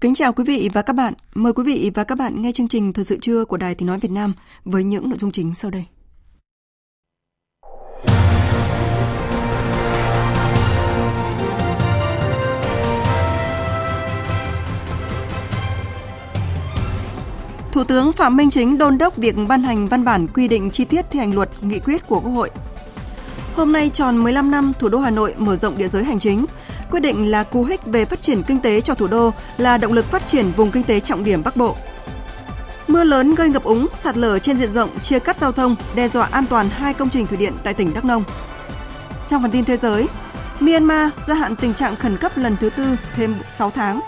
Kính chào quý vị và các bạn. Mời quý vị và các bạn nghe chương trình Thời sự trưa của Đài Tiếng Nói Việt Nam với những nội dung chính sau đây. Thủ tướng Phạm Minh Chính đôn đốc việc ban hành văn bản quy định chi tiết thi hành luật nghị quyết của Quốc hội. Hôm nay tròn 15 năm thủ đô Hà Nội mở rộng địa giới hành chính, quyết định là cú hích về phát triển kinh tế cho thủ đô, là động lực phát triển vùng kinh tế trọng điểm Bắc Bộ. Mưa lớn gây ngập úng, sạt lở trên diện rộng, chia cắt giao thông, đe dọa an toàn hai công trình thủy điện tại tỉnh Đắk Nông. Trong phần tin thế giới, Myanmar gia hạn tình trạng khẩn cấp lần thứ tư thêm 6 tháng.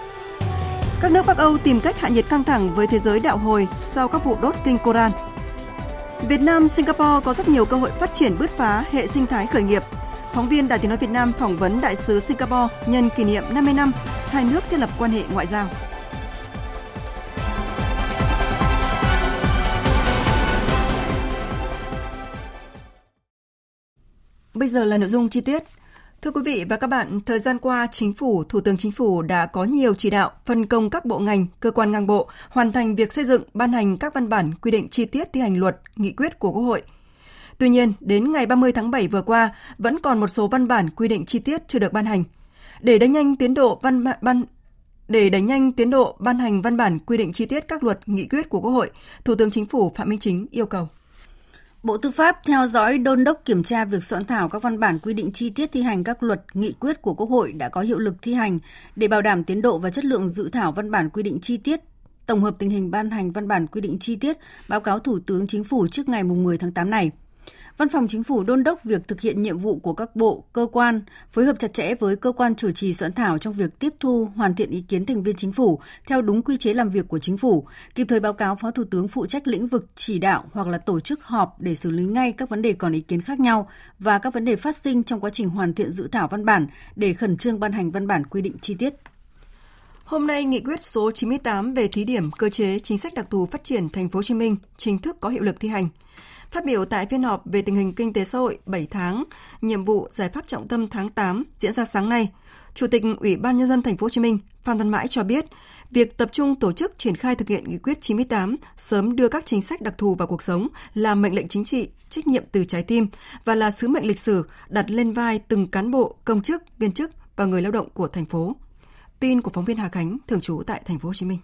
Các nước Bắc Âu tìm cách hạ nhiệt căng thẳng với thế giới đạo hồi sau các vụ đốt kinh Koran. Việt Nam, Singapore có rất nhiều cơ hội phát triển bứt phá hệ sinh thái khởi nghiệp – Phóng viên Đài Tiếng nói Việt Nam phỏng vấn đại sứ Singapore nhân kỷ niệm 50 năm hai nước thiết lập quan hệ ngoại giao. Bây giờ là nội dung chi tiết. Thưa quý vị và các bạn, thời gian qua, Chính phủ, Thủ tướng Chính phủ đã có nhiều chỉ đạo phân công các bộ ngành, cơ quan ngang bộ hoàn thành việc xây dựng, ban hành các văn bản quy định chi tiết thi hành luật, nghị quyết của Quốc hội – Tuy nhiên, đến ngày 30 tháng 7 vừa qua, vẫn còn một số văn bản quy định chi tiết chưa được ban hành. Để đẩy nhanh tiến độ văn ban để đẩy nhanh tiến độ ban hành văn bản quy định chi tiết các luật, nghị quyết của Quốc hội, Thủ tướng Chính phủ Phạm Minh Chính yêu cầu Bộ Tư pháp theo dõi đôn đốc kiểm tra việc soạn thảo các văn bản quy định chi tiết thi hành các luật, nghị quyết của Quốc hội đã có hiệu lực thi hành để bảo đảm tiến độ và chất lượng dự thảo văn bản quy định chi tiết tổng hợp tình hình ban hành văn bản quy định chi tiết báo cáo Thủ tướng Chính phủ trước ngày 10 tháng 8 này. Văn phòng Chính phủ đôn đốc việc thực hiện nhiệm vụ của các bộ, cơ quan, phối hợp chặt chẽ với cơ quan chủ trì soạn thảo trong việc tiếp thu, hoàn thiện ý kiến thành viên chính phủ theo đúng quy chế làm việc của chính phủ, kịp thời báo cáo Phó Thủ tướng phụ trách lĩnh vực chỉ đạo hoặc là tổ chức họp để xử lý ngay các vấn đề còn ý kiến khác nhau và các vấn đề phát sinh trong quá trình hoàn thiện dự thảo văn bản để khẩn trương ban hành văn bản quy định chi tiết. Hôm nay, nghị quyết số 98 về thí điểm cơ chế chính sách đặc thù phát triển thành phố Hồ Chí Minh chính thức có hiệu lực thi hành. Phát biểu tại phiên họp về tình hình kinh tế xã hội 7 tháng, nhiệm vụ giải pháp trọng tâm tháng 8 diễn ra sáng nay, Chủ tịch Ủy ban nhân dân thành phố Hồ Chí Minh Phan Văn Mãi cho biết, việc tập trung tổ chức triển khai thực hiện nghị quyết 98 sớm đưa các chính sách đặc thù vào cuộc sống là mệnh lệnh chính trị, trách nhiệm từ trái tim và là sứ mệnh lịch sử đặt lên vai từng cán bộ, công chức, viên chức và người lao động của thành phố. Tin của phóng viên Hà Khánh thường trú tại thành phố Hồ Chí Minh.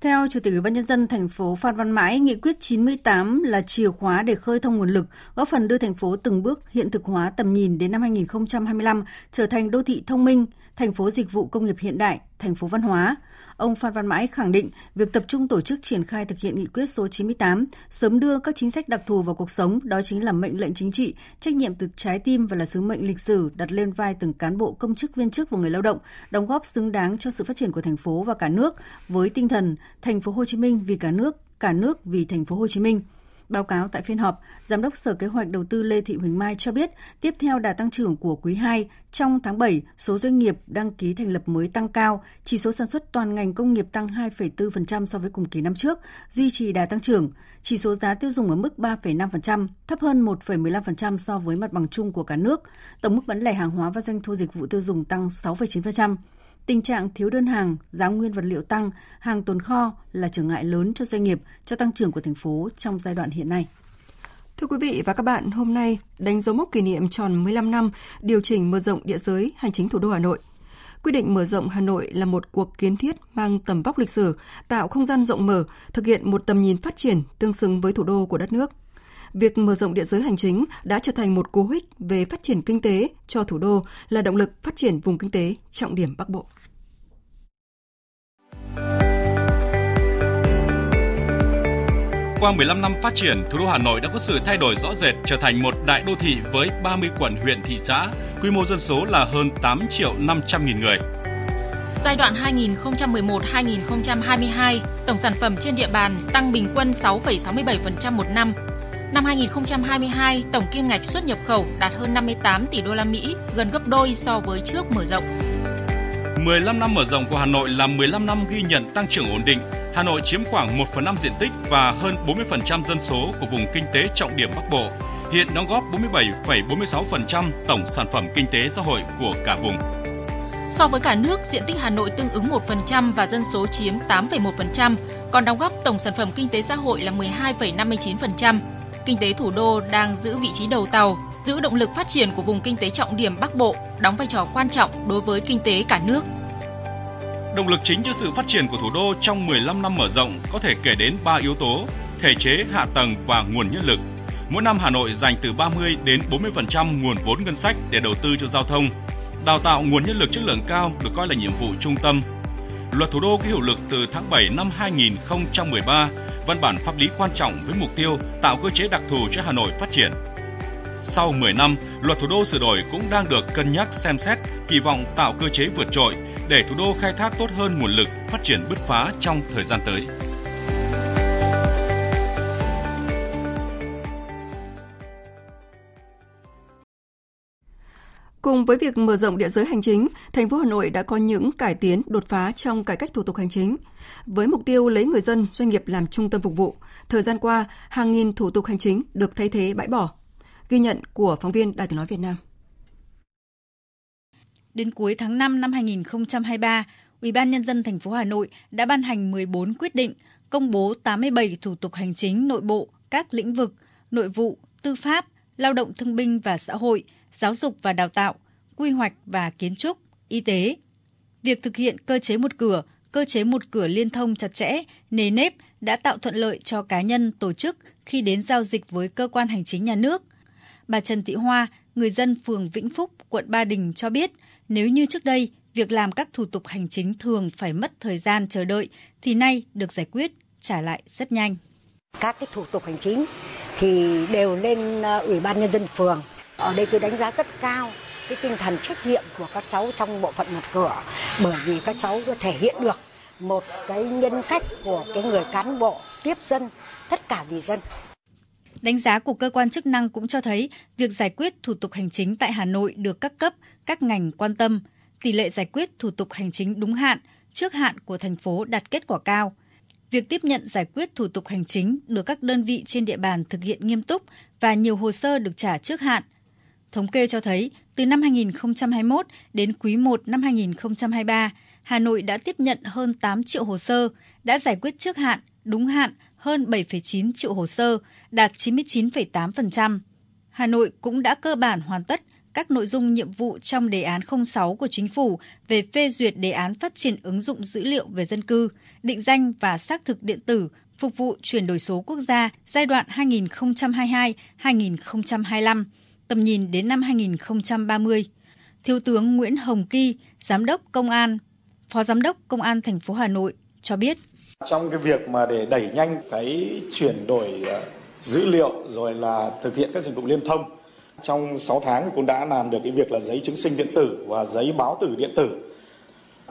Theo Chủ tịch Ủy ban nhân dân thành phố Phan Văn Mãi, nghị quyết 98 là chìa khóa để khơi thông nguồn lực, góp phần đưa thành phố từng bước hiện thực hóa tầm nhìn đến năm 2025 trở thành đô thị thông minh, thành phố dịch vụ công nghiệp hiện đại, thành phố văn hóa. Ông Phan Văn Mãi khẳng định việc tập trung tổ chức triển khai thực hiện nghị quyết số 98, sớm đưa các chính sách đặc thù vào cuộc sống, đó chính là mệnh lệnh chính trị, trách nhiệm từ trái tim và là sứ mệnh lịch sử đặt lên vai từng cán bộ công chức viên chức và người lao động, đóng góp xứng đáng cho sự phát triển của thành phố và cả nước với tinh thần thành phố Hồ Chí Minh vì cả nước, cả nước vì thành phố Hồ Chí Minh. Báo cáo tại phiên họp, Giám đốc Sở Kế hoạch Đầu tư Lê Thị Huỳnh Mai cho biết, tiếp theo đà tăng trưởng của quý 2, trong tháng 7, số doanh nghiệp đăng ký thành lập mới tăng cao, chỉ số sản xuất toàn ngành công nghiệp tăng 2,4% so với cùng kỳ năm trước, duy trì đà tăng trưởng. Chỉ số giá tiêu dùng ở mức 3,5%, thấp hơn 1,15% so với mặt bằng chung của cả nước. Tổng mức bán lẻ hàng hóa và doanh thu dịch vụ tiêu dùng tăng 6,9%. Tình trạng thiếu đơn hàng, giá nguyên vật liệu tăng, hàng tồn kho là trở ngại lớn cho doanh nghiệp, cho tăng trưởng của thành phố trong giai đoạn hiện nay. Thưa quý vị và các bạn, hôm nay đánh dấu mốc kỷ niệm tròn 15 năm điều chỉnh mở rộng địa giới hành chính thủ đô Hà Nội. quy định mở rộng Hà Nội là một cuộc kiến thiết mang tầm vóc lịch sử, tạo không gian rộng mở, thực hiện một tầm nhìn phát triển tương xứng với thủ đô của đất nước. việc mở rộng địa giới hành chính đã trở thành một cú hích về phát triển kinh tế cho thủ đô là động lực phát triển vùng kinh tế trọng điểm Bắc Bộ. Qua 15 năm phát triển, thủ đô Hà Nội đã có sự thay đổi rõ rệt trở thành một đại đô thị với 30 quận huyện thị xã, quy mô dân số là hơn 8 triệu 500 nghìn người. Giai đoạn 2011-2022, tổng sản phẩm trên địa bàn tăng bình quân 6,67% một năm. Năm 2022, tổng kim ngạch xuất nhập khẩu đạt hơn 58 tỷ đô la Mỹ, gần gấp đôi so với trước mở rộng. 15 năm mở rộng của Hà Nội là 15 năm ghi nhận tăng trưởng ổn định. Hà Nội chiếm khoảng 1 phần 5 diện tích và hơn 40% dân số của vùng kinh tế trọng điểm Bắc Bộ. Hiện đóng góp 47,46% tổng sản phẩm kinh tế xã hội của cả vùng. So với cả nước, diện tích Hà Nội tương ứng 1% và dân số chiếm 8,1%, còn đóng góp tổng sản phẩm kinh tế xã hội là 12,59%. Kinh tế thủ đô đang giữ vị trí đầu tàu, giữ động lực phát triển của vùng kinh tế trọng điểm Bắc Bộ, đóng vai trò quan trọng đối với kinh tế cả nước. Động lực chính cho sự phát triển của thủ đô trong 15 năm mở rộng có thể kể đến 3 yếu tố: thể chế, hạ tầng và nguồn nhân lực. Mỗi năm Hà Nội dành từ 30 đến 40% nguồn vốn ngân sách để đầu tư cho giao thông, Đào tạo nguồn nhân lực chất lượng cao được coi là nhiệm vụ trung tâm. Luật thủ đô có hiệu lực từ tháng 7 năm 2013, văn bản pháp lý quan trọng với mục tiêu tạo cơ chế đặc thù cho Hà Nội phát triển. Sau 10 năm, luật thủ đô sửa đổi cũng đang được cân nhắc xem xét, kỳ vọng tạo cơ chế vượt trội để thủ đô khai thác tốt hơn nguồn lực phát triển bứt phá trong thời gian tới. Cùng với việc mở rộng địa giới hành chính, thành phố Hà Nội đã có những cải tiến đột phá trong cải cách thủ tục hành chính. Với mục tiêu lấy người dân, doanh nghiệp làm trung tâm phục vụ, thời gian qua, hàng nghìn thủ tục hành chính được thay thế bãi bỏ. Ghi nhận của phóng viên Đài tiếng nói Việt Nam. Đến cuối tháng 5 năm 2023, Ủy ban nhân dân thành phố Hà Nội đã ban hành 14 quyết định, công bố 87 thủ tục hành chính nội bộ các lĩnh vực nội vụ, tư pháp, lao động thương binh và xã hội – giáo dục và đào tạo, quy hoạch và kiến trúc, y tế. Việc thực hiện cơ chế một cửa, cơ chế một cửa liên thông chặt chẽ, nề nếp đã tạo thuận lợi cho cá nhân, tổ chức khi đến giao dịch với cơ quan hành chính nhà nước. Bà Trần Thị Hoa, người dân phường Vĩnh Phúc, quận Ba Đình cho biết, nếu như trước đây việc làm các thủ tục hành chính thường phải mất thời gian chờ đợi thì nay được giải quyết trả lại rất nhanh. Các cái thủ tục hành chính thì đều lên ờ, Ủy ban nhân dân phường ở đây tôi đánh giá rất cao cái tinh thần trách nhiệm của các cháu trong bộ phận một cửa bởi vì các cháu có thể hiện được một cái nhân cách của cái người cán bộ tiếp dân tất cả vì dân Đánh giá của cơ quan chức năng cũng cho thấy việc giải quyết thủ tục hành chính tại Hà Nội được các cấp, các ngành quan tâm. Tỷ lệ giải quyết thủ tục hành chính đúng hạn, trước hạn của thành phố đạt kết quả cao. Việc tiếp nhận giải quyết thủ tục hành chính được các đơn vị trên địa bàn thực hiện nghiêm túc và nhiều hồ sơ được trả trước hạn – Thống kê cho thấy, từ năm 2021 đến quý 1 năm 2023, Hà Nội đã tiếp nhận hơn 8 triệu hồ sơ, đã giải quyết trước hạn, đúng hạn hơn 7,9 triệu hồ sơ, đạt 99,8%. Hà Nội cũng đã cơ bản hoàn tất các nội dung nhiệm vụ trong đề án 06 của chính phủ về phê duyệt đề án phát triển ứng dụng dữ liệu về dân cư, định danh và xác thực điện tử phục vụ chuyển đổi số quốc gia giai đoạn 2022-2025 tầm nhìn đến năm 2030. Thiếu tướng Nguyễn Hồng Kỳ, Giám đốc Công an, Phó Giám đốc Công an thành phố Hà Nội cho biết. Trong cái việc mà để đẩy nhanh cái chuyển đổi ờ, dữ liệu rồi là thực hiện các dịch vụ liên thông, trong 6 tháng cũng đã làm được cái việc là giấy chứng sinh điện tử và giấy báo tử điện tử.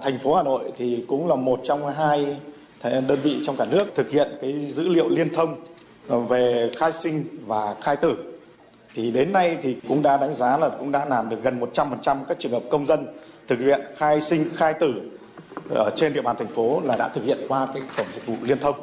Thành phố Hà Nội thì cũng là một trong hai đơn vị trong cả nước thực hiện cái dữ liệu liên thông ờ, về khai sinh và khai tử thì đến nay thì cũng đã đánh giá là cũng đã làm được gần 100% các trường hợp công dân thực hiện khai sinh khai tử ở trên địa bàn thành phố là đã thực hiện qua cái cổng dịch vụ liên thông.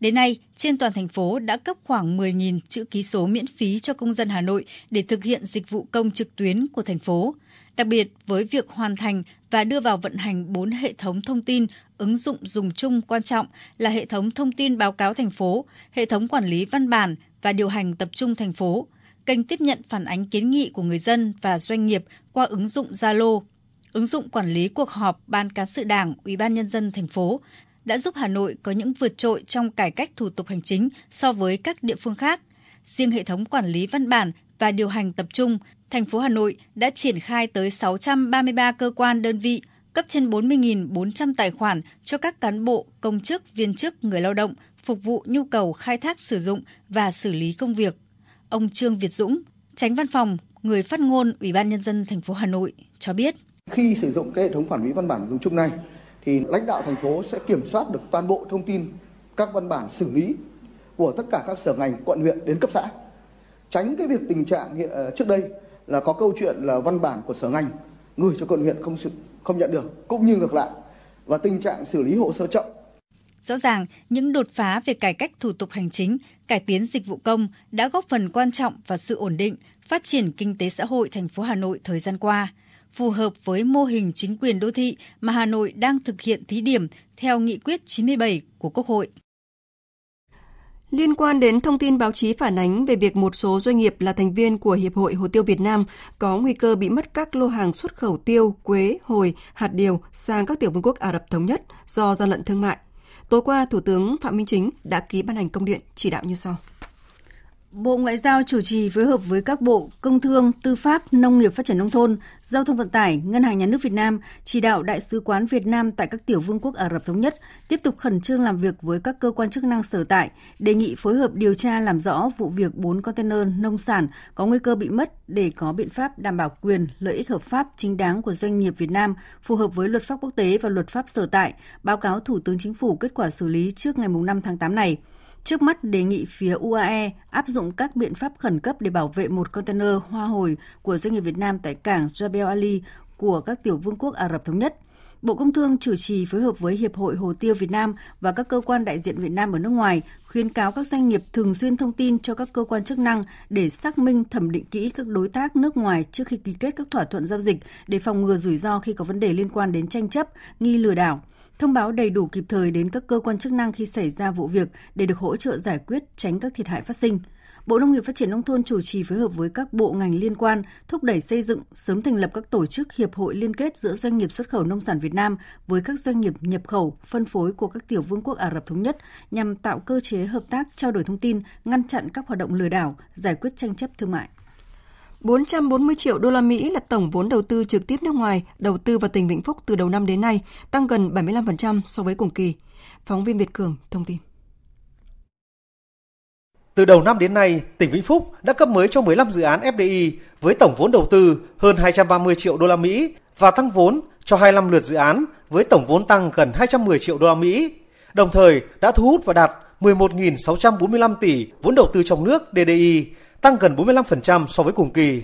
Đến nay, trên toàn thành phố đã cấp khoảng 10.000 chữ ký số miễn phí cho công dân Hà Nội để thực hiện dịch vụ công trực tuyến của thành phố. Đặc biệt, với việc hoàn thành và đưa vào vận hành 4 hệ thống thông tin ứng dụng dùng chung quan trọng là hệ thống thông tin báo cáo thành phố, hệ thống quản lý văn bản và điều hành tập trung thành phố, kênh tiếp nhận phản ánh kiến nghị của người dân và doanh nghiệp qua ứng dụng Zalo, ứng dụng quản lý cuộc họp Ban cán sự Đảng, Ủy ban nhân dân thành phố đã giúp Hà Nội có những vượt trội trong cải cách thủ tục hành chính so với các địa phương khác. riêng hệ thống quản lý văn bản và điều hành tập trung, thành phố Hà Nội đã triển khai tới 633 cơ quan đơn vị, cấp trên 40.400 tài khoản cho các cán bộ, công chức, viên chức, người lao động phục vụ nhu cầu khai thác sử dụng và xử lý công việc. Ông Trương Việt Dũng, tránh văn phòng, người phát ngôn Ủy ban nhân dân thành phố Hà Nội cho biết: khi sử dụng cái hệ thống quản lý văn bản dùng chung này thì lãnh đạo thành phố sẽ kiểm soát được toàn bộ thông tin các văn bản xử lý của tất cả các sở ngành, quận huyện đến cấp xã. Tránh cái việc tình trạng hiện, trước đây là có câu chuyện là văn bản của sở ngành gửi cho quận huyện không không nhận được cũng như ngược lại và tình trạng xử lý hồ sơ chậm Rõ ràng, những đột phá về cải cách thủ tục hành chính, cải tiến dịch vụ công đã góp phần quan trọng vào sự ổn định, phát triển kinh tế xã hội thành phố Hà Nội thời gian qua, phù hợp với mô hình chính quyền đô thị mà Hà Nội đang thực hiện thí điểm theo nghị quyết 97 của Quốc hội. Liên quan đến thông tin báo chí phản ánh về việc một số doanh nghiệp là thành viên của Hiệp hội Hồ tiêu Việt Nam có nguy cơ bị mất các lô hàng xuất khẩu tiêu, quế, hồi, hạt điều sang các tiểu vương quốc Ả Rập Thống Nhất do gian lận thương mại, Tối qua, Thủ tướng Phạm Minh Chính đã ký ban hành công điện chỉ đạo như sau. Bộ Ngoại giao chủ trì phối hợp với các bộ Công Thương, Tư pháp, Nông nghiệp Phát triển Nông thôn, Giao thông Vận tải, Ngân hàng Nhà nước Việt Nam chỉ đạo Đại sứ quán Việt Nam tại các tiểu vương quốc Ả Rập Thống Nhất tiếp tục khẩn trương làm việc với các cơ quan chức năng sở tại, đề nghị phối hợp điều tra làm rõ vụ việc 4 container nông sản có nguy cơ bị mất để có biện pháp đảm bảo quyền, lợi ích hợp pháp chính đáng của doanh nghiệp Việt Nam phù hợp với luật pháp quốc tế và luật pháp sở tại, báo cáo Thủ tướng Chính phủ kết quả xử lý trước ngày 5 tháng 8 này. Trước mắt đề nghị phía UAE áp dụng các biện pháp khẩn cấp để bảo vệ một container hoa hồi của doanh nghiệp Việt Nam tại cảng Jebel Ali của các tiểu vương quốc Ả Rập Thống Nhất. Bộ Công Thương chủ trì phối hợp với Hiệp hội Hồ tiêu Việt Nam và các cơ quan đại diện Việt Nam ở nước ngoài khuyến cáo các doanh nghiệp thường xuyên thông tin cho các cơ quan chức năng để xác minh thẩm định kỹ các đối tác nước ngoài trước khi ký kết các thỏa thuận giao dịch để phòng ngừa rủi ro khi có vấn đề liên quan đến tranh chấp, nghi lừa đảo thông báo đầy đủ kịp thời đến các cơ quan chức năng khi xảy ra vụ việc để được hỗ trợ giải quyết tránh các thiệt hại phát sinh. Bộ Nông nghiệp Phát triển Nông thôn chủ trì phối hợp với các bộ ngành liên quan thúc đẩy xây dựng, sớm thành lập các tổ chức hiệp hội liên kết giữa doanh nghiệp xuất khẩu nông sản Việt Nam với các doanh nghiệp nhập khẩu, phân phối của các tiểu vương quốc Ả Rập Thống Nhất nhằm tạo cơ chế hợp tác, trao đổi thông tin, ngăn chặn các hoạt động lừa đảo, giải quyết tranh chấp thương mại. 440 triệu đô la Mỹ là tổng vốn đầu tư trực tiếp nước ngoài đầu tư vào tỉnh Vĩnh Phúc từ đầu năm đến nay, tăng gần 75% so với cùng kỳ. Phóng viên Việt Cường thông tin. Từ đầu năm đến nay, tỉnh Vĩnh Phúc đã cấp mới cho 15 dự án FDI với tổng vốn đầu tư hơn 230 triệu đô la Mỹ và tăng vốn cho 25 lượt dự án với tổng vốn tăng gần 210 triệu đô la Mỹ. Đồng thời đã thu hút và đạt 11.645 tỷ vốn đầu tư trong nước DDI, tăng gần 45% so với cùng kỳ.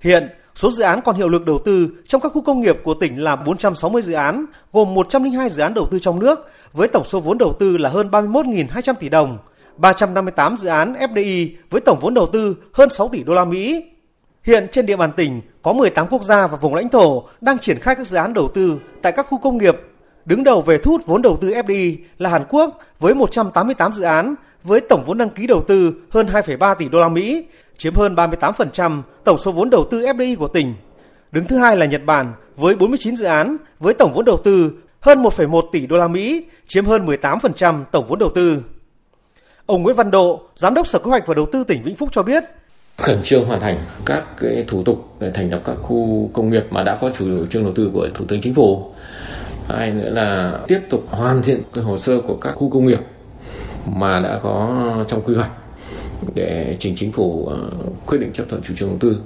Hiện, số dự án còn hiệu lực đầu tư trong các khu công nghiệp của tỉnh là 460 dự án, gồm 102 dự án đầu tư trong nước với tổng số vốn đầu tư là hơn 31.200 tỷ đồng, 358 dự án FDI với tổng vốn đầu tư hơn 6 tỷ đô la Mỹ. Hiện trên địa bàn tỉnh có 18 quốc gia và vùng lãnh thổ đang triển khai các dự án đầu tư tại các khu công nghiệp. Đứng đầu về thu hút vốn đầu tư FDI là Hàn Quốc với 188 dự án với tổng vốn đăng ký đầu tư hơn 2,3 tỷ đô la Mỹ, chiếm hơn 38% tổng số vốn đầu tư FDI của tỉnh. Đứng thứ hai là Nhật Bản với 49 dự án với tổng vốn đầu tư hơn 1,1 tỷ đô la Mỹ, chiếm hơn 18% tổng vốn đầu tư. Ông Nguyễn Văn Độ, Giám đốc Sở Kế hoạch và Đầu tư tỉnh Vĩnh Phúc cho biết, khẩn trương hoàn thành các cái thủ tục để thành lập các khu công nghiệp mà đã có chủ trương đầu tư của Thủ tướng Chính phủ. Hai nữa là tiếp tục hoàn thiện cái hồ sơ của các khu công nghiệp mà đã có trong quy hoạch để trình chính phủ ờ, quyết định chấp thuận chủ trương đầu tư,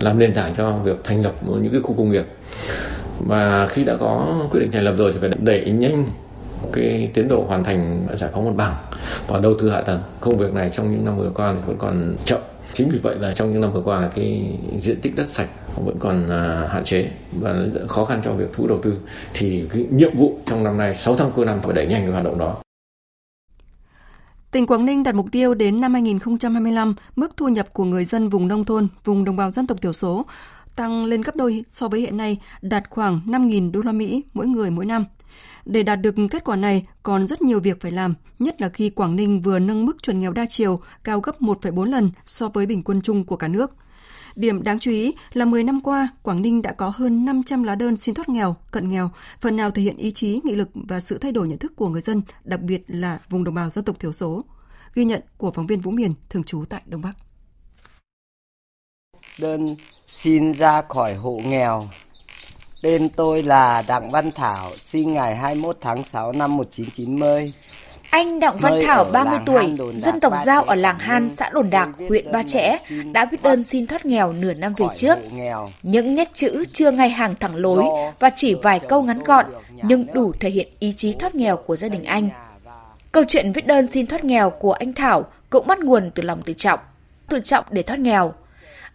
làm nền tảng cho việc thành lập những cái khu công nghiệp. Và khi đã có quyết định thành lập rồi thì phải đẩy nhanh cái tiến độ hoàn thành giải phóng mặt bằng và đầu tư hạ tầng. Công việc này trong những năm vừa qua thì vẫn còn chậm. Chính vì vậy là trong những năm vừa qua cái diện tích đất sạch vẫn còn à, hạn chế và khó khăn cho việc thu đầu tư. Thì cái nhiệm vụ trong năm nay 6 tháng cuối năm phải đẩy nhanh cái hoạt động đó. Tỉnh Quảng Ninh đặt mục tiêu đến năm 2025, mức thu nhập của người dân vùng nông thôn, vùng đồng bào dân tộc thiểu số tăng lên gấp đôi so với hiện nay, đạt khoảng 5.000 đô la Mỹ mỗi người mỗi năm. Để đạt được kết quả này, còn rất nhiều việc phải làm, nhất là khi Quảng Ninh vừa nâng mức chuẩn nghèo đa chiều cao gấp 1,4 lần so với bình quân chung của cả nước. Điểm đáng chú ý là 10 năm qua, Quảng Ninh đã có hơn 500 lá đơn xin thoát nghèo, cận nghèo, phần nào thể hiện ý chí, nghị lực và sự thay đổi nhận thức của người dân, đặc biệt là vùng đồng bào dân tộc thiểu số. Ghi nhận của phóng viên Vũ Miền thường trú tại Đông Bắc. Đơn xin ra khỏi hộ nghèo. Tên tôi là Đặng Văn Thảo, sinh ngày 21 tháng 6 năm 1990 anh Đặng Văn Thảo, 30 tuổi, dân tộc Giao ở làng Han, xã Đồn Đạc, huyện Ba Chẽ, đã viết đơn xin thoát nghèo nửa năm về trước. Những nét chữ chưa ngay hàng thẳng lối và chỉ vài câu ngắn gọn, nhưng đủ thể hiện ý chí thoát nghèo của gia đình anh. Câu chuyện viết đơn xin thoát nghèo của anh Thảo cũng bắt nguồn từ lòng tự trọng, tự trọng để thoát nghèo.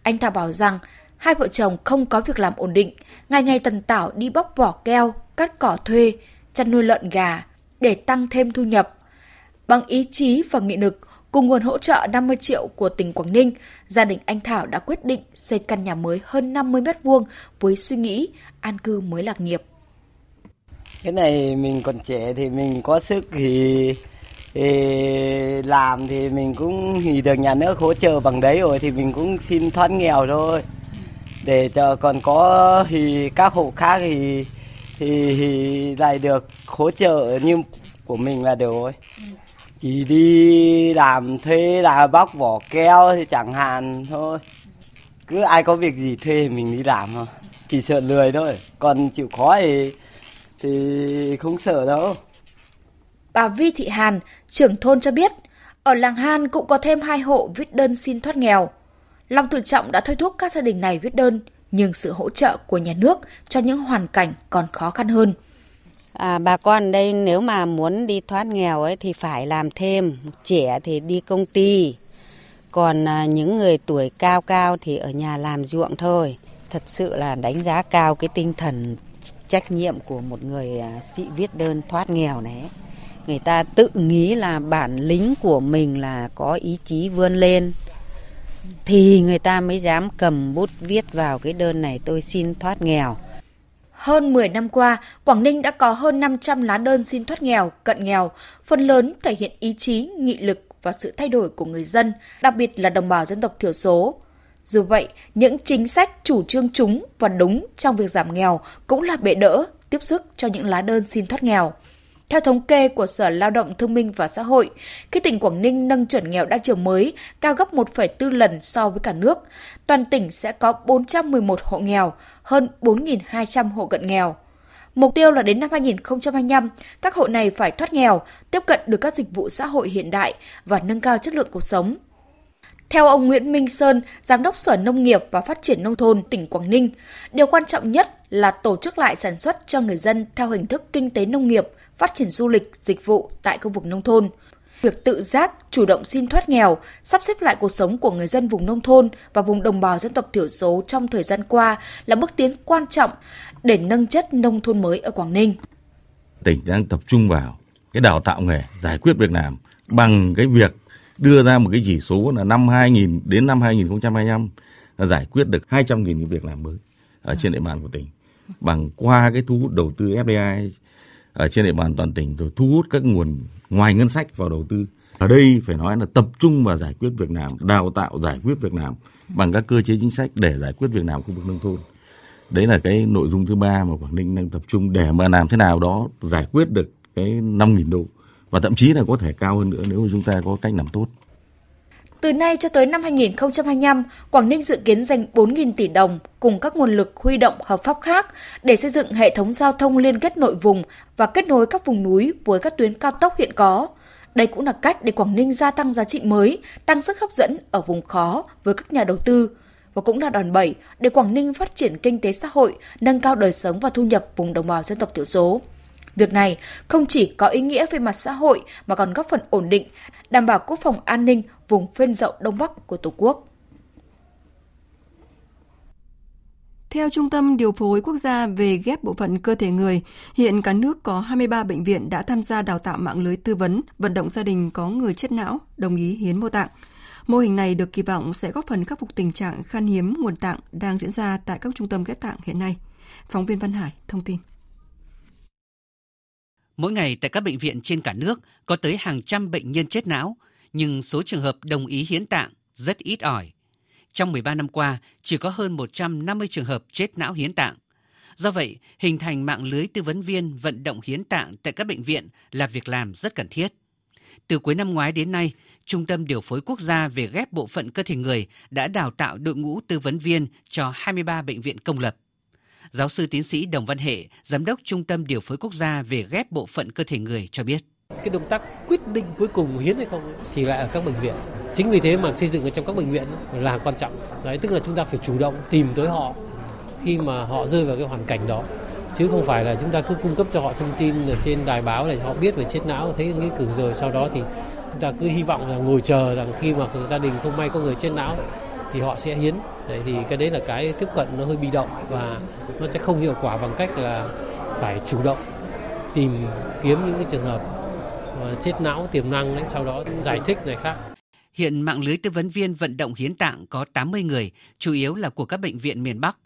Anh Thảo bảo rằng hai vợ chồng không có việc làm ổn định, ngày ngày tần tảo đi bóc vỏ keo, cắt cỏ thuê, chăn nuôi lợn gà để tăng thêm thu nhập Bằng ý chí và nghị lực, cùng nguồn hỗ trợ 50 triệu của tỉnh Quảng Ninh, gia đình anh Thảo đã quyết định xây căn nhà mới hơn 50 mét vuông với suy nghĩ an cư mới lạc nghiệp. Cái này mình còn trẻ thì mình có sức thì, thì làm thì mình cũng thì được nhà nước hỗ trợ bằng đấy rồi thì mình cũng xin thoát nghèo thôi. Để cho còn có thì các hộ khác thì thì, thì lại được hỗ trợ như của mình là được rồi chỉ đi làm thuê là bóc vỏ keo thì chẳng hạn thôi. Cứ ai có việc gì thuê mình đi làm thôi. Chỉ sợ lười thôi. Còn chịu khó thì thì không sợ đâu. Bà Vi Thị Hàn, trưởng thôn cho biết, ở làng Han cũng có thêm hai hộ viết đơn xin thoát nghèo. Long Tự Trọng đã thôi thúc các gia đình này viết đơn, nhưng sự hỗ trợ của nhà nước cho những hoàn cảnh còn khó khăn hơn. À, bà con đây nếu mà muốn đi thoát nghèo ấy thì phải làm thêm, trẻ thì đi công ty, còn à, những người tuổi cao cao thì ở nhà làm ruộng thôi. Thật sự là đánh giá cao cái tinh thần trách nhiệm của một người à, sĩ viết đơn thoát nghèo này. Người ta tự nghĩ là bản lĩnh của mình là có ý chí vươn lên thì người ta mới dám cầm bút viết vào cái đơn này tôi xin thoát nghèo hơn 10 năm qua, Quảng Ninh đã có hơn 500 lá đơn xin thoát nghèo, cận nghèo, phần lớn thể hiện ý chí, nghị lực và sự thay đổi của người dân, đặc biệt là đồng bào dân tộc thiểu số. Dù vậy, những chính sách chủ trương chúng và đúng trong việc giảm nghèo cũng là bệ đỡ, tiếp sức cho những lá đơn xin thoát nghèo. Theo thống kê của Sở Lao động Thương minh và Xã hội, khi tỉnh Quảng Ninh nâng chuẩn nghèo đa chiều mới cao gấp 1,4 lần so với cả nước, toàn tỉnh sẽ có 411 hộ nghèo, hơn 4.200 hộ cận nghèo. Mục tiêu là đến năm 2025, các hộ này phải thoát nghèo, tiếp cận được các dịch vụ xã hội hiện đại và nâng cao chất lượng cuộc sống. Theo ông Nguyễn Minh Sơn, Giám đốc Sở Nông nghiệp và Phát triển Nông thôn tỉnh Quảng Ninh, điều quan trọng nhất là tổ chức lại sản xuất cho người dân theo hình thức kinh tế nông nghiệp, phát triển du lịch, dịch vụ tại khu vực nông thôn. Việc tự giác, chủ động xin thoát nghèo, sắp xếp lại cuộc sống của người dân vùng nông thôn và vùng đồng bào dân tộc thiểu số trong thời gian qua là bước tiến quan trọng để nâng chất nông thôn mới ở Quảng Ninh. Tỉnh đang tập trung vào cái đào tạo nghề, giải quyết việc làm bằng cái việc đưa ra một cái chỉ số là năm 2000 đến năm 2025 là giải quyết được 200.000 cái việc làm mới ở trên địa bàn của tỉnh bằng qua cái thu hút đầu tư FDI ở trên địa bàn toàn tỉnh rồi thu hút các nguồn ngoài ngân sách vào đầu tư. Ở đây phải nói là tập trung vào giải quyết việc làm, đào tạo giải quyết việc làm bằng các cơ chế chính sách để giải quyết việc làm khu vực nông thôn. Đấy là cái nội dung thứ ba mà Quảng Ninh đang tập trung để mà làm thế nào đó giải quyết được cái 5.000 đô và thậm chí là có thể cao hơn nữa nếu mà chúng ta có cách làm tốt. Từ nay cho tới năm 2025, Quảng Ninh dự kiến dành 4.000 tỷ đồng cùng các nguồn lực huy động hợp pháp khác để xây dựng hệ thống giao thông liên kết nội vùng và kết nối các vùng núi với các tuyến cao tốc hiện có. Đây cũng là cách để Quảng Ninh gia tăng giá trị mới, tăng sức hấp dẫn ở vùng khó với các nhà đầu tư và cũng là đòn bẩy để Quảng Ninh phát triển kinh tế xã hội, nâng cao đời sống và thu nhập vùng đồng bào dân tộc thiểu số. Việc này không chỉ có ý nghĩa về mặt xã hội mà còn góp phần ổn định, đảm bảo quốc phòng an ninh vùng phên dậu Đông Bắc của Tổ quốc. Theo Trung tâm Điều phối Quốc gia về ghép bộ phận cơ thể người, hiện cả nước có 23 bệnh viện đã tham gia đào tạo mạng lưới tư vấn, vận động gia đình có người chết não, đồng ý hiến mô tạng. Mô hình này được kỳ vọng sẽ góp phần khắc phục tình trạng khan hiếm nguồn tạng đang diễn ra tại các trung tâm ghép tạng hiện nay. Phóng viên Văn Hải thông tin. Mỗi ngày tại các bệnh viện trên cả nước có tới hàng trăm bệnh nhân chết não, nhưng số trường hợp đồng ý hiến tạng rất ít ỏi. Trong 13 năm qua, chỉ có hơn 150 trường hợp chết não hiến tạng. Do vậy, hình thành mạng lưới tư vấn viên vận động hiến tạng tại các bệnh viện là việc làm rất cần thiết. Từ cuối năm ngoái đến nay, Trung tâm Điều phối Quốc gia về ghép bộ phận cơ thể người đã đào tạo đội ngũ tư vấn viên cho 23 bệnh viện công lập. Giáo sư tiến sĩ Đồng Văn Hệ, Giám đốc Trung tâm Điều phối Quốc gia về ghép bộ phận cơ thể người cho biết. Cái động tác quyết định cuối cùng hiến hay không thì lại ở các bệnh viện. Chính vì thế mà xây dựng ở trong các bệnh viện là quan trọng. Đấy, tức là chúng ta phải chủ động tìm tới họ khi mà họ rơi vào cái hoàn cảnh đó chứ không phải là chúng ta cứ cung cấp cho họ thông tin ở trên đài báo để họ biết về chết não thấy nghĩa cử rồi sau đó thì chúng ta cứ hy vọng là ngồi chờ rằng khi mà gia đình không may có người chết não thì họ sẽ hiến đấy thì cái đấy là cái tiếp cận nó hơi bị động và nó sẽ không hiệu quả bằng cách là phải chủ động tìm kiếm những cái trường hợp Ờ, chết não tiềm năng đấy sau đó giải thích này khác Hiện mạng lưới tư vấn viên vận động hiến tạng có 80 người, chủ yếu là của các bệnh viện miền Bắc.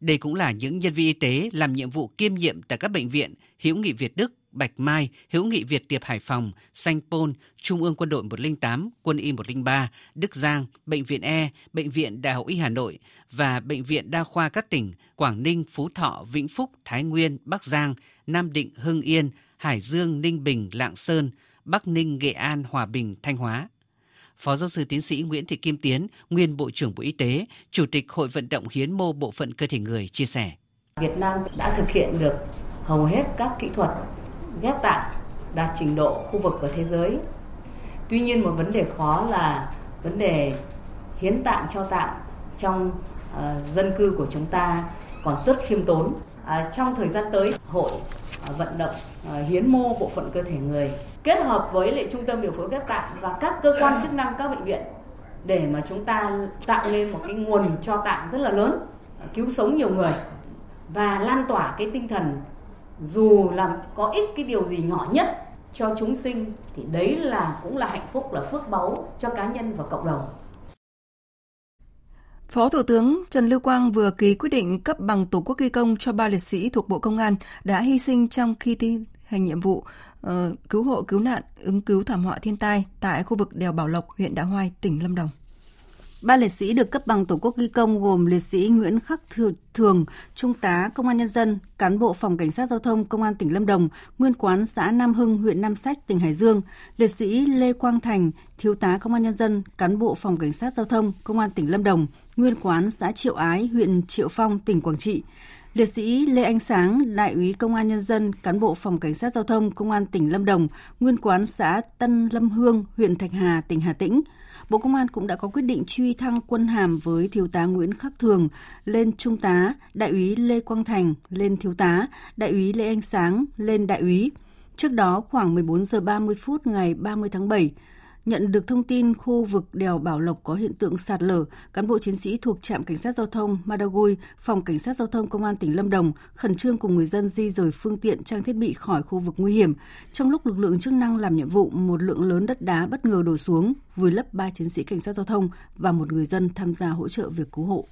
Đây cũng là những nhân viên y tế làm nhiệm vụ kiêm nhiệm tại các bệnh viện Hữu nghị Việt Đức, Bạch Mai, Hữu nghị Việt Tiệp Hải Phòng, Sanh Pôn, Trung ương Quân đội 108, Quân y 103, Đức Giang, Bệnh viện E, Bệnh viện Đại học Y Hà Nội và Bệnh viện Đa khoa các tỉnh Quảng Ninh, Phú Thọ, Vĩnh Phúc, Thái Nguyên, Bắc Giang, Nam Định, Hưng Yên, Hải Dương, Ninh Bình, Lạng Sơn, Bắc Ninh, Nghệ An, Hòa Bình, Thanh Hóa. Phó giáo sư tiến sĩ Nguyễn Thị Kim Tiến, nguyên Bộ trưởng Bộ Y tế, Chủ tịch Hội vận động hiến mô bộ phận cơ thể người chia sẻ. Việt Nam đã thực hiện được hầu hết các kỹ thuật ghép tạng đạt trình độ khu vực và thế giới. Tuy nhiên một vấn đề khó là vấn đề hiến tạng cho tạng trong uh, dân cư của chúng ta còn rất khiêm tốn. À, trong thời gian tới, hội À, vận động à, hiến mô bộ phận cơ thể người kết hợp với lại trung tâm điều phối ghép tạng và các cơ quan chức năng các bệnh viện để mà chúng ta tạo nên một cái nguồn cho tạng rất là lớn à, cứu sống nhiều người và lan tỏa cái tinh thần dù làm có ích cái điều gì nhỏ nhất cho chúng sinh thì đấy là cũng là hạnh phúc, là phước báu cho cá nhân và cộng đồng. Phó Thủ tướng Trần Lưu Quang vừa ký quyết định cấp bằng Tổ quốc ghi công cho ba liệt sĩ thuộc Bộ Công an đã hy sinh trong khi thi hành nhiệm vụ uh, cứu hộ cứu nạn ứng cứu thảm họa thiên tai tại khu vực đèo Bảo Lộc, huyện Đạ Hoai, tỉnh Lâm Đồng. Ba liệt sĩ được cấp bằng Tổ quốc ghi công gồm liệt sĩ Nguyễn Khắc Thường, Trung tá Công an Nhân dân, cán bộ Phòng Cảnh sát Giao thông Công an tỉnh Lâm Đồng, nguyên quán xã Nam Hưng, huyện Nam Sách, tỉnh Hải Dương, liệt sĩ Lê Quang Thành, Thiếu tá Công an Nhân dân, cán bộ Phòng Cảnh sát Giao thông Công an tỉnh Lâm Đồng, nguyên quán xã Triệu Ái, huyện Triệu Phong, tỉnh Quảng Trị, Liệt sĩ Lê Anh Sáng, Đại úy Công an Nhân dân, cán bộ Phòng Cảnh sát Giao thông Công an tỉnh Lâm Đồng, nguyên quán xã Tân Lâm Hương, huyện Thạch Hà, tỉnh Hà Tĩnh. Bộ Công an cũng đã có quyết định truy thăng quân hàm với Thiếu tá Nguyễn Khắc Thường lên Trung tá, Đại úy Lê Quang Thành lên Thiếu tá, Đại úy Lê Anh Sáng lên Đại úy. Trước đó, khoảng 14 giờ 30 phút ngày 30 tháng 7, Nhận được thông tin khu vực đèo Bảo Lộc có hiện tượng sạt lở, cán bộ chiến sĩ thuộc trạm cảnh sát giao thông Madagui, phòng cảnh sát giao thông công an tỉnh Lâm Đồng khẩn trương cùng người dân di rời phương tiện trang thiết bị khỏi khu vực nguy hiểm. Trong lúc lực lượng chức năng làm nhiệm vụ, một lượng lớn đất đá bất ngờ đổ xuống, vùi lấp ba chiến sĩ cảnh sát giao thông và một người dân tham gia hỗ trợ việc cứu hộ.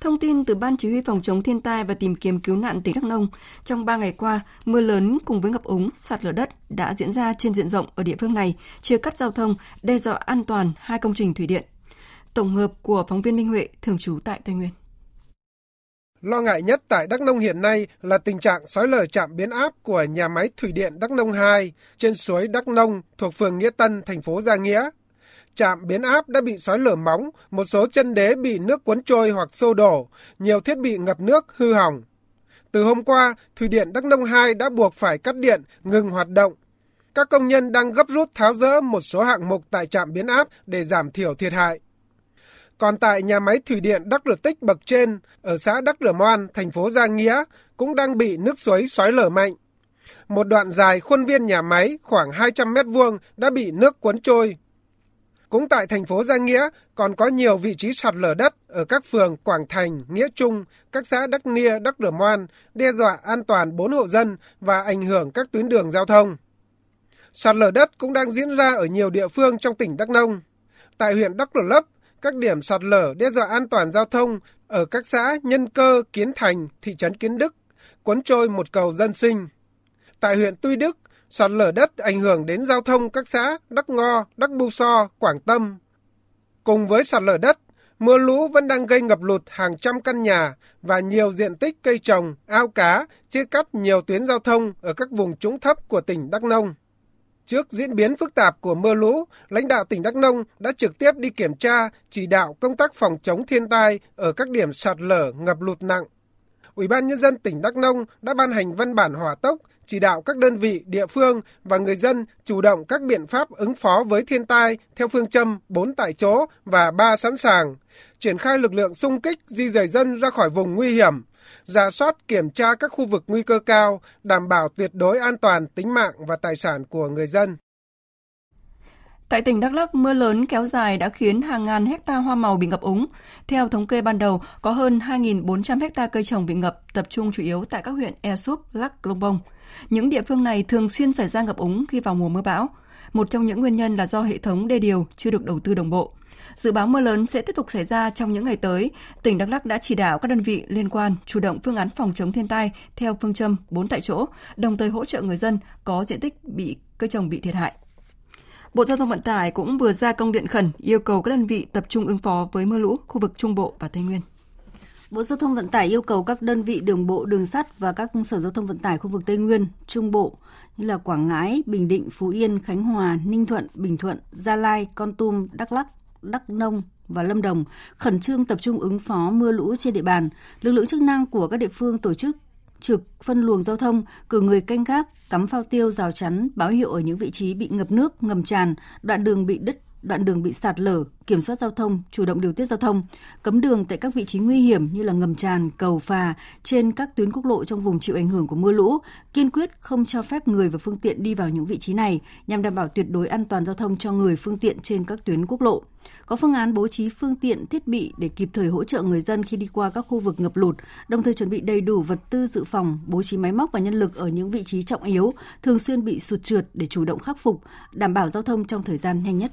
Thông tin từ Ban Chỉ huy Phòng chống thiên tai và tìm kiếm cứu nạn tỉnh Đắk Nông, trong 3 ngày qua, mưa lớn cùng với ngập úng, sạt lở đất đã diễn ra trên diện rộng ở địa phương này, chia cắt giao thông, đe dọa an toàn hai công trình thủy điện. Tổng hợp của phóng viên Minh Huệ, thường trú tại Tây Nguyên. Lo ngại nhất tại Đắk Nông hiện nay là tình trạng sói lở trạm biến áp của nhà máy thủy điện Đắk Nông 2 trên suối Đắk Nông thuộc phường Nghĩa Tân, thành phố Gia Nghĩa trạm biến áp đã bị sói lở móng, một số chân đế bị nước cuốn trôi hoặc xô đổ, nhiều thiết bị ngập nước hư hỏng. Từ hôm qua, Thủy điện Đắk Nông 2 đã buộc phải cắt điện, ngừng hoạt động. Các công nhân đang gấp rút tháo rỡ một số hạng mục tại trạm biến áp để giảm thiểu thiệt hại. Còn tại nhà máy thủy điện Đắc Rửa Tích bậc trên, ở xã Đắc Rửa Moan, thành phố Giang Nghĩa, cũng đang bị nước suối xói lở mạnh. Một đoạn dài khuôn viên nhà máy khoảng 200 mét vuông đã bị nước cuốn trôi. Cũng tại thành phố Gia Nghĩa còn có nhiều vị trí sạt lở đất ở các phường Quảng Thành, Nghĩa Trung, các xã Đắc Nia, Đắc Rờ Moan, đe dọa an toàn 4 hộ dân và ảnh hưởng các tuyến đường giao thông. Sạt lở đất cũng đang diễn ra ở nhiều địa phương trong tỉnh Đắk Nông. Tại huyện Đắk Rờ Lấp, các điểm sạt lở đe dọa an toàn giao thông ở các xã Nhân Cơ, Kiến Thành, thị trấn Kiến Đức, cuốn trôi một cầu dân sinh. Tại huyện Tuy Đức, Sạt lở đất ảnh hưởng đến giao thông các xã Đắc Ngo, Đắc Bu So, Quảng Tâm. Cùng với sạt lở đất, mưa lũ vẫn đang gây ngập lụt hàng trăm căn nhà và nhiều diện tích cây trồng, ao cá, chia cắt nhiều tuyến giao thông ở các vùng trũng thấp của tỉnh Đắk Nông. Trước diễn biến phức tạp của mưa lũ, lãnh đạo tỉnh Đắk Nông đã trực tiếp đi kiểm tra, chỉ đạo công tác phòng chống thiên tai ở các điểm sạt lở, ngập lụt nặng. Ủy ban nhân dân tỉnh Đắk Nông đã ban hành văn bản hỏa tốc chỉ đạo các đơn vị, địa phương và người dân chủ động các biện pháp ứng phó với thiên tai theo phương châm 4 tại chỗ và 3 sẵn sàng, triển khai lực lượng xung kích di rời dân ra khỏi vùng nguy hiểm, ra soát kiểm tra các khu vực nguy cơ cao, đảm bảo tuyệt đối an toàn tính mạng và tài sản của người dân. Tại tỉnh Đắk Lắk, mưa lớn kéo dài đã khiến hàng ngàn hecta hoa màu bị ngập úng. Theo thống kê ban đầu, có hơn 2.400 hecta cây trồng bị ngập, tập trung chủ yếu tại các huyện Ea Súp, Lắc, long Bông. Những địa phương này thường xuyên xảy ra ngập úng khi vào mùa mưa bão. Một trong những nguyên nhân là do hệ thống đê điều chưa được đầu tư đồng bộ. Dự báo mưa lớn sẽ tiếp tục xảy ra trong những ngày tới. Tỉnh Đắk Lắk đã chỉ đạo các đơn vị liên quan chủ động phương án phòng chống thiên tai theo phương châm 4 tại chỗ, đồng thời hỗ trợ người dân có diện tích bị cây trồng bị thiệt hại. Bộ Giao thông Vận tải cũng vừa ra công điện khẩn yêu cầu các đơn vị tập trung ứng phó với mưa lũ khu vực Trung Bộ và Tây Nguyên. Bộ Giao thông Vận tải yêu cầu các đơn vị đường bộ, đường sắt và các sở giao thông vận tải khu vực Tây Nguyên, Trung Bộ như là Quảng Ngãi, Bình Định, Phú Yên, Khánh Hòa, Ninh Thuận, Bình Thuận, Gia Lai, Con Tum, Đắk Lắk, Đắk Nông và Lâm Đồng khẩn trương tập trung ứng phó mưa lũ trên địa bàn. Lực lượng chức năng của các địa phương tổ chức trực phân luồng giao thông, cử người canh gác, cắm phao tiêu rào chắn, báo hiệu ở những vị trí bị ngập nước, ngầm tràn, đoạn đường bị đứt đoạn đường bị sạt lở, kiểm soát giao thông, chủ động điều tiết giao thông, cấm đường tại các vị trí nguy hiểm như là ngầm tràn, cầu phà trên các tuyến quốc lộ trong vùng chịu ảnh hưởng của mưa lũ, kiên quyết không cho phép người và phương tiện đi vào những vị trí này nhằm đảm bảo tuyệt đối an toàn giao thông cho người phương tiện trên các tuyến quốc lộ. Có phương án bố trí phương tiện, thiết bị để kịp thời hỗ trợ người dân khi đi qua các khu vực ngập lụt, đồng thời chuẩn bị đầy đủ vật tư dự phòng, bố trí máy móc và nhân lực ở những vị trí trọng yếu, thường xuyên bị sụt trượt để chủ động khắc phục, đảm bảo giao thông trong thời gian nhanh nhất.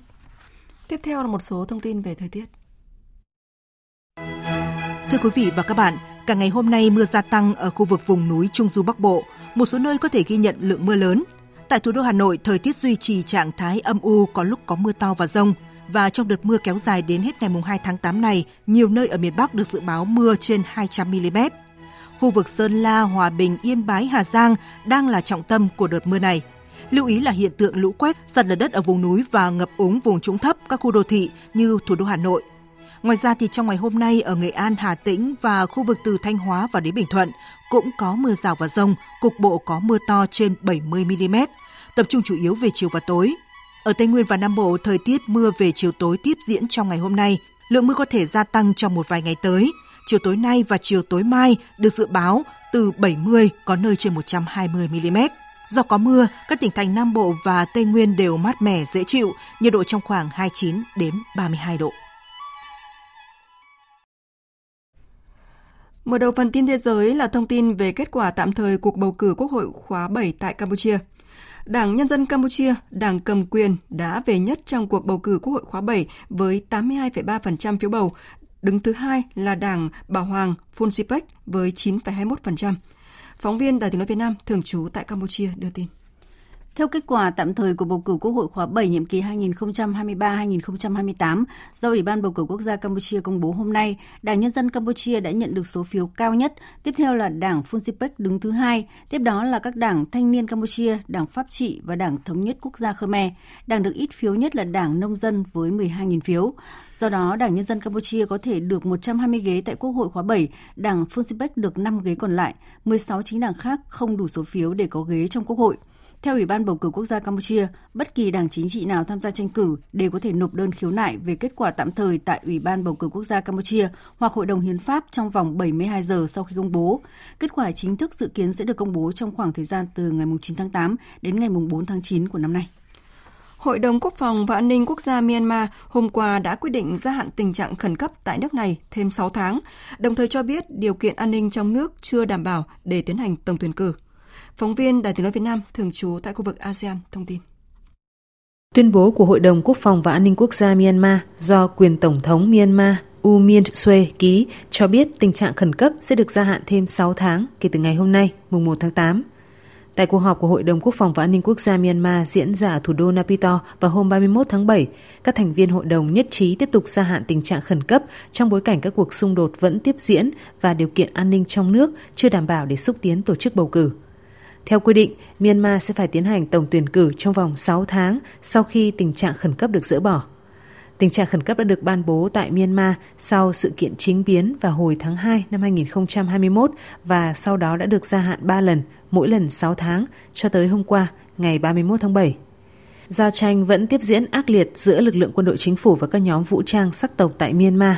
Tiếp theo là một số thông tin về thời tiết. Thưa quý vị và các bạn, cả ngày hôm nay mưa gia tăng ở khu vực vùng núi Trung Du Bắc Bộ, một số nơi có thể ghi nhận lượng mưa lớn. Tại thủ đô Hà Nội, thời tiết duy trì trạng thái âm u có lúc có mưa to và rông. Và trong đợt mưa kéo dài đến hết ngày 2 tháng 8 này, nhiều nơi ở miền Bắc được dự báo mưa trên 200 mm. Khu vực Sơn La, Hòa Bình, Yên Bái, Hà Giang đang là trọng tâm của đợt mưa này – Lưu ý là hiện tượng lũ quét, sạt lở đất ở vùng núi và ngập úng vùng trũng thấp các khu đô thị như thủ đô Hà Nội. Ngoài ra thì trong ngày hôm nay ở Nghệ An, Hà Tĩnh và khu vực từ Thanh Hóa và đến Bình Thuận cũng có mưa rào và rông, cục bộ có mưa to trên 70 mm, tập trung chủ yếu về chiều và tối. Ở Tây Nguyên và Nam Bộ, thời tiết mưa về chiều tối tiếp diễn trong ngày hôm nay. Lượng mưa có thể gia tăng trong một vài ngày tới. Chiều tối nay và chiều tối mai được dự báo từ 70 có nơi trên 120 mm. Do có mưa, các tỉnh thành Nam Bộ và Tây Nguyên đều mát mẻ dễ chịu, nhiệt độ trong khoảng 29 đến 32 độ. Mở đầu phần tin thế giới là thông tin về kết quả tạm thời cuộc bầu cử Quốc hội khóa 7 tại Campuchia. Đảng Nhân dân Campuchia, đảng cầm quyền, đã về nhất trong cuộc bầu cử Quốc hội khóa 7 với 82,3% phiếu bầu. Đứng thứ hai là đảng Bảo Hoàng Funsipek với 9,21%. Phóng viên Đài tiếng nói Việt Nam thường trú tại Campuchia đưa tin. Theo kết quả tạm thời của bầu cử Quốc hội khóa 7 nhiệm kỳ 2023-2028 do Ủy ban bầu cử quốc gia Campuchia công bố hôm nay, Đảng Nhân dân Campuchia đã nhận được số phiếu cao nhất, tiếp theo là Đảng Funsipek đứng thứ hai, tiếp đó là các đảng Thanh niên Campuchia, Đảng Pháp trị và Đảng Thống nhất Quốc gia Khmer. Đảng được ít phiếu nhất là Đảng Nông dân với 12.000 phiếu. Do đó, Đảng Nhân dân Campuchia có thể được 120 ghế tại Quốc hội khóa 7, Đảng Funsipek được 5 ghế còn lại, 16 chính đảng khác không đủ số phiếu để có ghế trong Quốc hội. Theo Ủy ban bầu cử quốc gia Campuchia, bất kỳ đảng chính trị nào tham gia tranh cử đều có thể nộp đơn khiếu nại về kết quả tạm thời tại Ủy ban bầu cử quốc gia Campuchia hoặc Hội đồng Hiến pháp trong vòng 72 giờ sau khi công bố. Kết quả chính thức dự kiến sẽ được công bố trong khoảng thời gian từ ngày 9 tháng 8 đến ngày 4 tháng 9 của năm nay. Hội đồng Quốc phòng và An ninh Quốc gia Myanmar hôm qua đã quyết định gia hạn tình trạng khẩn cấp tại nước này thêm 6 tháng, đồng thời cho biết điều kiện an ninh trong nước chưa đảm bảo để tiến hành tổng tuyển cử. Phóng viên Đài tiếng nói Việt Nam thường trú tại khu vực ASEAN thông tin. Tuyên bố của Hội đồng Quốc phòng và An ninh Quốc gia Myanmar do quyền Tổng thống Myanmar U Min Sue ký cho biết tình trạng khẩn cấp sẽ được gia hạn thêm 6 tháng kể từ ngày hôm nay, mùng 1 tháng 8. Tại cuộc họp của Hội đồng Quốc phòng và An ninh Quốc gia Myanmar diễn ra ở thủ đô Naypyidaw vào hôm 31 tháng 7, các thành viên hội đồng nhất trí tiếp tục gia hạn tình trạng khẩn cấp trong bối cảnh các cuộc xung đột vẫn tiếp diễn và điều kiện an ninh trong nước chưa đảm bảo để xúc tiến tổ chức bầu cử. Theo quy định, Myanmar sẽ phải tiến hành tổng tuyển cử trong vòng 6 tháng sau khi tình trạng khẩn cấp được dỡ bỏ. Tình trạng khẩn cấp đã được ban bố tại Myanmar sau sự kiện chính biến vào hồi tháng 2 năm 2021 và sau đó đã được gia hạn 3 lần, mỗi lần 6 tháng, cho tới hôm qua, ngày 31 tháng 7. Giao tranh vẫn tiếp diễn ác liệt giữa lực lượng quân đội chính phủ và các nhóm vũ trang sắc tộc tại Myanmar.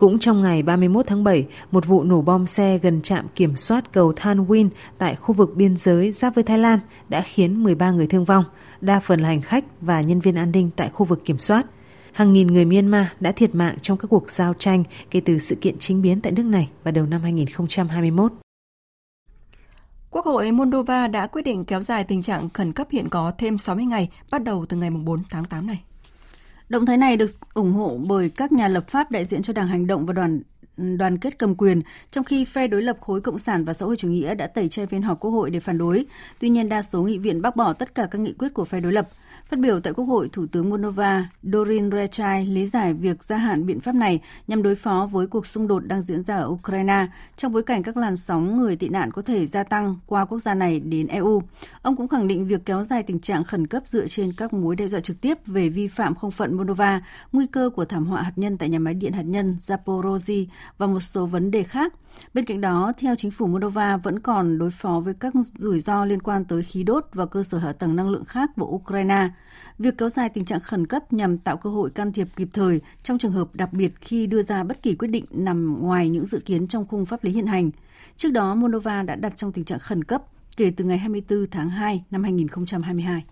Cũng trong ngày 31 tháng 7, một vụ nổ bom xe gần trạm kiểm soát cầu Than Win tại khu vực biên giới giáp với Thái Lan đã khiến 13 người thương vong, đa phần là hành khách và nhân viên an ninh tại khu vực kiểm soát. Hàng nghìn người Myanmar đã thiệt mạng trong các cuộc giao tranh kể từ sự kiện chính biến tại nước này vào đầu năm 2021. Quốc hội Moldova đã quyết định kéo dài tình trạng khẩn cấp hiện có thêm 60 ngày, bắt đầu từ ngày 4 tháng 8 này. Động thái này được ủng hộ bởi các nhà lập pháp đại diện cho Đảng Hành động và đoàn đoàn kết cầm quyền, trong khi phe đối lập khối Cộng sản và xã hội chủ nghĩa đã tẩy chay phiên họp Quốc hội để phản đối. Tuy nhiên, đa số nghị viện bác bỏ tất cả các nghị quyết của phe đối lập. Phát biểu tại Quốc hội, Thủ tướng Moldova Dorin Rechai lý giải việc gia hạn biện pháp này nhằm đối phó với cuộc xung đột đang diễn ra ở Ukraine trong bối cảnh các làn sóng người tị nạn có thể gia tăng qua quốc gia này đến EU. Ông cũng khẳng định việc kéo dài tình trạng khẩn cấp dựa trên các mối đe dọa trực tiếp về vi phạm không phận Moldova, nguy cơ của thảm họa hạt nhân tại nhà máy điện hạt nhân Zaporozhye và một số vấn đề khác – Bên cạnh đó, theo chính phủ Moldova vẫn còn đối phó với các rủi ro liên quan tới khí đốt và cơ sở hạ tầng năng lượng khác của Ukraine. Việc kéo dài tình trạng khẩn cấp nhằm tạo cơ hội can thiệp kịp thời trong trường hợp đặc biệt khi đưa ra bất kỳ quyết định nằm ngoài những dự kiến trong khung pháp lý hiện hành. Trước đó, Moldova đã đặt trong tình trạng khẩn cấp kể từ ngày 24 tháng 2 năm 2022.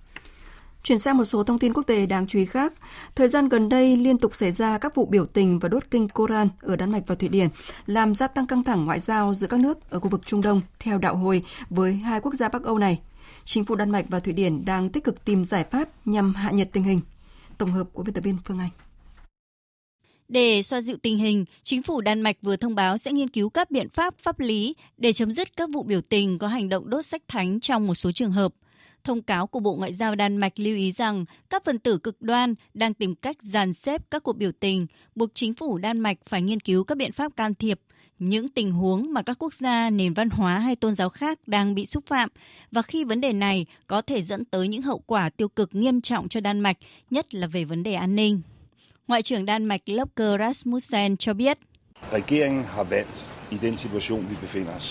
Chuyển sang một số thông tin quốc tế đáng chú ý khác. Thời gian gần đây liên tục xảy ra các vụ biểu tình và đốt kinh Koran ở Đan Mạch và Thụy Điển, làm gia tăng căng thẳng ngoại giao giữa các nước ở khu vực Trung Đông theo đạo hồi với hai quốc gia Bắc Âu này. Chính phủ Đan Mạch và Thụy Điển đang tích cực tìm giải pháp nhằm hạ nhiệt tình hình. Tổng hợp của biên tập viên Phương Anh. Để xoa dịu tình hình, chính phủ Đan Mạch vừa thông báo sẽ nghiên cứu các biện pháp pháp lý để chấm dứt các vụ biểu tình có hành động đốt sách thánh trong một số trường hợp – Thông cáo của Bộ Ngoại giao Đan Mạch lưu ý rằng các phần tử cực đoan đang tìm cách dàn xếp các cuộc biểu tình, buộc chính phủ Đan Mạch phải nghiên cứu các biện pháp can thiệp những tình huống mà các quốc gia, nền văn hóa hay tôn giáo khác đang bị xúc phạm và khi vấn đề này có thể dẫn tới những hậu quả tiêu cực nghiêm trọng cho Đan Mạch, nhất là về vấn đề an ninh. Ngoại trưởng Đan Mạch Lopke Rasmussen cho biết.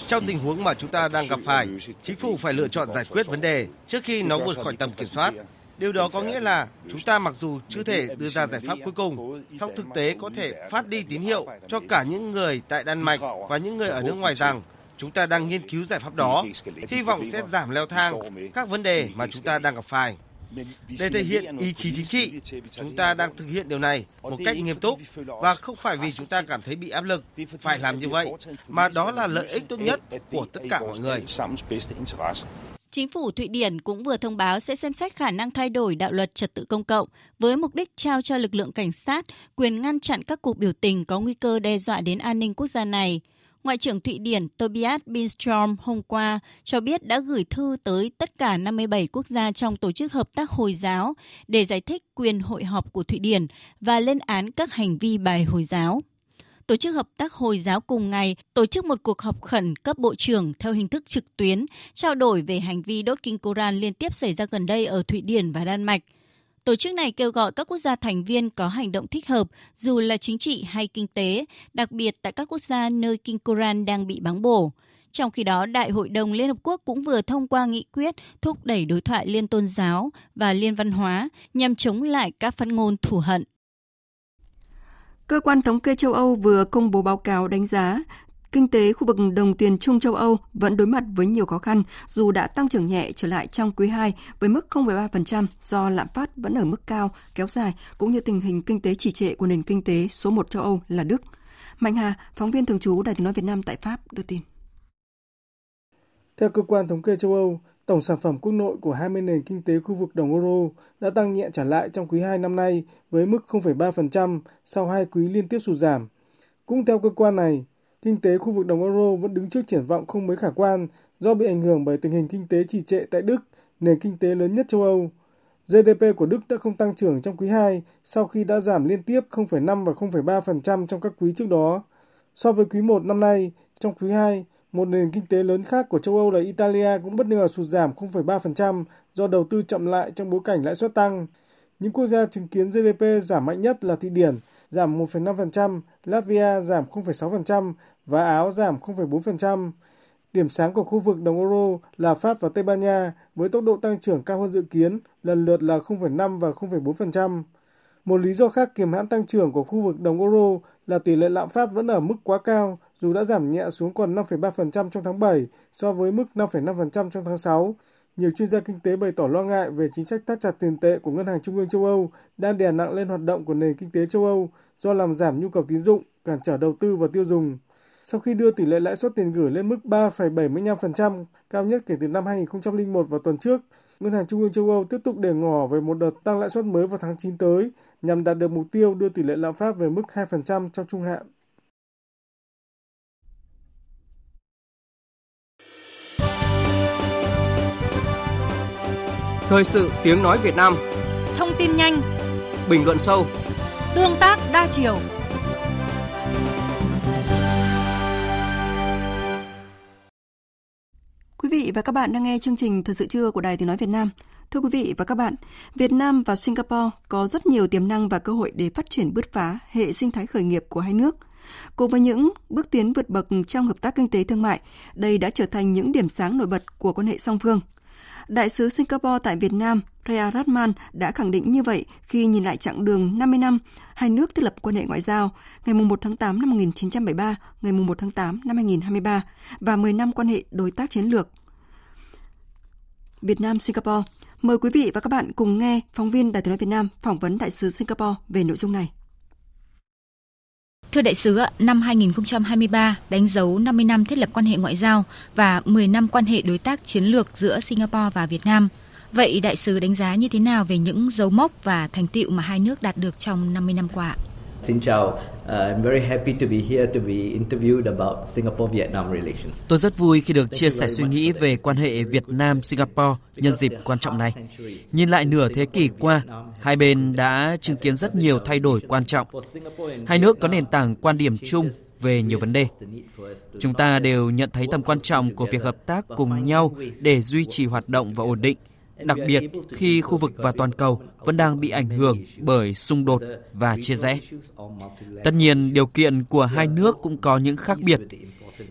Trong tình huống mà chúng ta đang gặp phải, chính phủ phải lựa chọn giải quyết vấn đề trước khi nó vượt khỏi tầm kiểm soát. Điều đó có nghĩa là chúng ta mặc dù chưa thể đưa ra giải pháp cuối cùng, song thực tế có thể phát đi tín hiệu cho cả những người tại Đan Mạch và những người ở nước ngoài rằng chúng ta đang nghiên cứu giải pháp đó, hy vọng sẽ giảm leo thang các vấn đề mà chúng ta đang gặp phải. Để thể hiện ý chí chính trị, chúng ta đang thực hiện điều này một cách nghiêm túc và không phải vì chúng ta cảm thấy bị áp lực. Phải làm như vậy, mà đó là lợi ích tốt nhất của tất cả mọi người. Chính phủ Thụy Điển cũng vừa thông báo sẽ xem xét khả năng thay đổi đạo luật trật tự công cộng với mục đích trao cho lực lượng cảnh sát quyền ngăn chặn các cuộc biểu tình có nguy cơ đe dọa đến an ninh quốc gia này. Ngoại trưởng Thụy Điển Tobias Billström hôm qua cho biết đã gửi thư tới tất cả 57 quốc gia trong Tổ chức Hợp tác Hồi giáo để giải thích quyền hội họp của Thụy Điển và lên án các hành vi bài Hồi giáo. Tổ chức Hợp tác Hồi giáo cùng ngày tổ chức một cuộc họp khẩn cấp bộ trưởng theo hình thức trực tuyến, trao đổi về hành vi đốt kinh Koran liên tiếp xảy ra gần đây ở Thụy Điển và Đan Mạch – Tổ chức này kêu gọi các quốc gia thành viên có hành động thích hợp dù là chính trị hay kinh tế, đặc biệt tại các quốc gia nơi kinh Koran đang bị báng bổ. Trong khi đó, Đại hội đồng Liên Hợp Quốc cũng vừa thông qua nghị quyết thúc đẩy đối thoại liên tôn giáo và liên văn hóa nhằm chống lại các phát ngôn thù hận. Cơ quan thống kê châu Âu vừa công bố báo cáo đánh giá Kinh tế khu vực đồng tiền chung châu Âu vẫn đối mặt với nhiều khó khăn dù đã tăng trưởng nhẹ trở lại trong quý 2 với mức 0,3% do lạm phát vẫn ở mức cao, kéo dài cũng như tình hình kinh tế trì trệ của nền kinh tế số 1 châu Âu là Đức. Mạnh Hà, phóng viên thường trú Đài tiếng nói Việt Nam tại Pháp đưa tin. Theo cơ quan thống kê châu Âu, tổng sản phẩm quốc nội của 20 nền kinh tế khu vực đồng euro đã tăng nhẹ trở lại trong quý 2 năm nay với mức 0,3% sau hai quý liên tiếp sụt giảm. Cũng theo cơ quan này, kinh tế khu vực đồng euro vẫn đứng trước triển vọng không mấy khả quan do bị ảnh hưởng bởi tình hình kinh tế trì trệ tại Đức, nền kinh tế lớn nhất châu Âu. GDP của Đức đã không tăng trưởng trong quý 2 sau khi đã giảm liên tiếp 0,5 và 0,3% trong các quý trước đó. So với quý 1 năm nay, trong quý 2, Một nền kinh tế lớn khác của châu Âu là Italia cũng bất ngờ sụt giảm 0,3% do đầu tư chậm lại trong bối cảnh lãi suất tăng. Những quốc gia chứng kiến GDP giảm mạnh nhất là Thụy Điển, giảm 1,5%, Latvia giảm 0,6% và Áo giảm 0,4%. Điểm sáng của khu vực đồng euro là Pháp và Tây Ban Nha với tốc độ tăng trưởng cao hơn dự kiến, lần lượt là 0,5 và 0,4%. Một lý do khác kiềm hãm tăng trưởng của khu vực đồng euro là tỷ lệ lạm phát vẫn ở mức quá cao dù đã giảm nhẹ xuống còn 5,3% trong tháng 7 so với mức 5,5% trong tháng 6. Nhiều chuyên gia kinh tế bày tỏ lo ngại về chính sách thắt chặt tiền tệ của Ngân hàng Trung ương châu Âu đang đè nặng lên hoạt động của nền kinh tế châu Âu do làm giảm nhu cầu tín dụng, cản trở đầu tư và tiêu dùng. Sau khi đưa tỷ lệ lãi suất tiền gửi lên mức 3,75%, cao nhất kể từ năm 2001 vào tuần trước, Ngân hàng Trung ương châu Âu tiếp tục để ngỏ về một đợt tăng lãi suất mới vào tháng 9 tới nhằm đạt được mục tiêu đưa tỷ lệ lạm phát về mức 2% trong trung hạn. Thời sự tiếng nói Việt Nam Thông tin nhanh Bình luận sâu Tương tác đa chiều Quý vị và các bạn đang nghe chương trình Thời sự trưa của Đài Tiếng Nói Việt Nam. Thưa quý vị và các bạn, Việt Nam và Singapore có rất nhiều tiềm năng và cơ hội để phát triển bứt phá hệ sinh thái khởi nghiệp của hai nước. Cùng với những bước tiến vượt bậc trong hợp tác kinh tế thương mại, đây đã trở thành những điểm sáng nổi bật của quan hệ song phương. Đại sứ Singapore tại Việt Nam Rea Ratman đã khẳng định như vậy khi nhìn lại chặng đường 50 năm hai nước thiết lập quan hệ ngoại giao ngày 1 tháng 8 năm 1973, ngày 1 tháng 8 năm 2023 và 10 năm quan hệ đối tác chiến lược Việt Nam Singapore. Mời quý vị và các bạn cùng nghe phóng viên Đài tiếng nói Việt Nam phỏng vấn đại sứ Singapore về nội dung này. Thưa đại sứ, năm 2023 đánh dấu 50 năm thiết lập quan hệ ngoại giao và 10 năm quan hệ đối tác chiến lược giữa Singapore và Việt Nam. Vậy đại sứ đánh giá như thế nào về những dấu mốc và thành tựu mà hai nước đạt được trong 50 năm qua? Xin chào, uh, I'm very happy to be here to be interviewed about Singapore-Vietnam relations. Tôi rất vui khi được chia sẻ suy nghĩ về quan hệ Việt Nam Singapore nhân dịp quan trọng này. Nhìn lại nửa thế kỷ qua, hai bên đã chứng kiến rất nhiều thay đổi quan trọng. Hai nước có nền tảng quan điểm chung về nhiều vấn đề. Chúng ta đều nhận thấy tầm quan trọng của việc hợp tác cùng nhau để duy trì hoạt động và ổn định đặc biệt khi khu vực và toàn cầu vẫn đang bị ảnh hưởng bởi xung đột và chia rẽ. Tất nhiên, điều kiện của hai nước cũng có những khác biệt.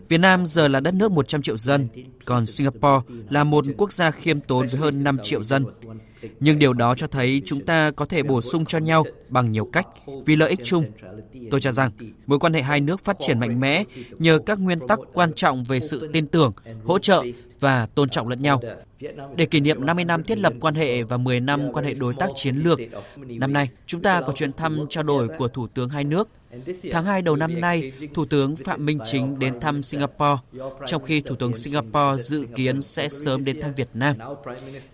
Việt Nam giờ là đất nước 100 triệu dân, còn Singapore là một quốc gia khiêm tốn với hơn 5 triệu dân. Nhưng điều đó cho thấy chúng ta có thể bổ sung cho nhau bằng nhiều cách vì lợi ích chung. Tôi cho rằng mối quan hệ hai nước phát triển mạnh mẽ nhờ các nguyên tắc quan trọng về sự tin tưởng, hỗ trợ và tôn trọng lẫn nhau. Để kỷ niệm 50 năm thiết lập quan hệ và 10 năm quan hệ đối tác chiến lược, năm nay chúng ta có chuyến thăm trao đổi của Thủ tướng hai nước. Tháng 2 đầu năm nay, Thủ tướng Phạm Minh Chính đến thăm Singapore, trong khi Thủ tướng Singapore dự kiến sẽ sớm đến thăm Việt Nam.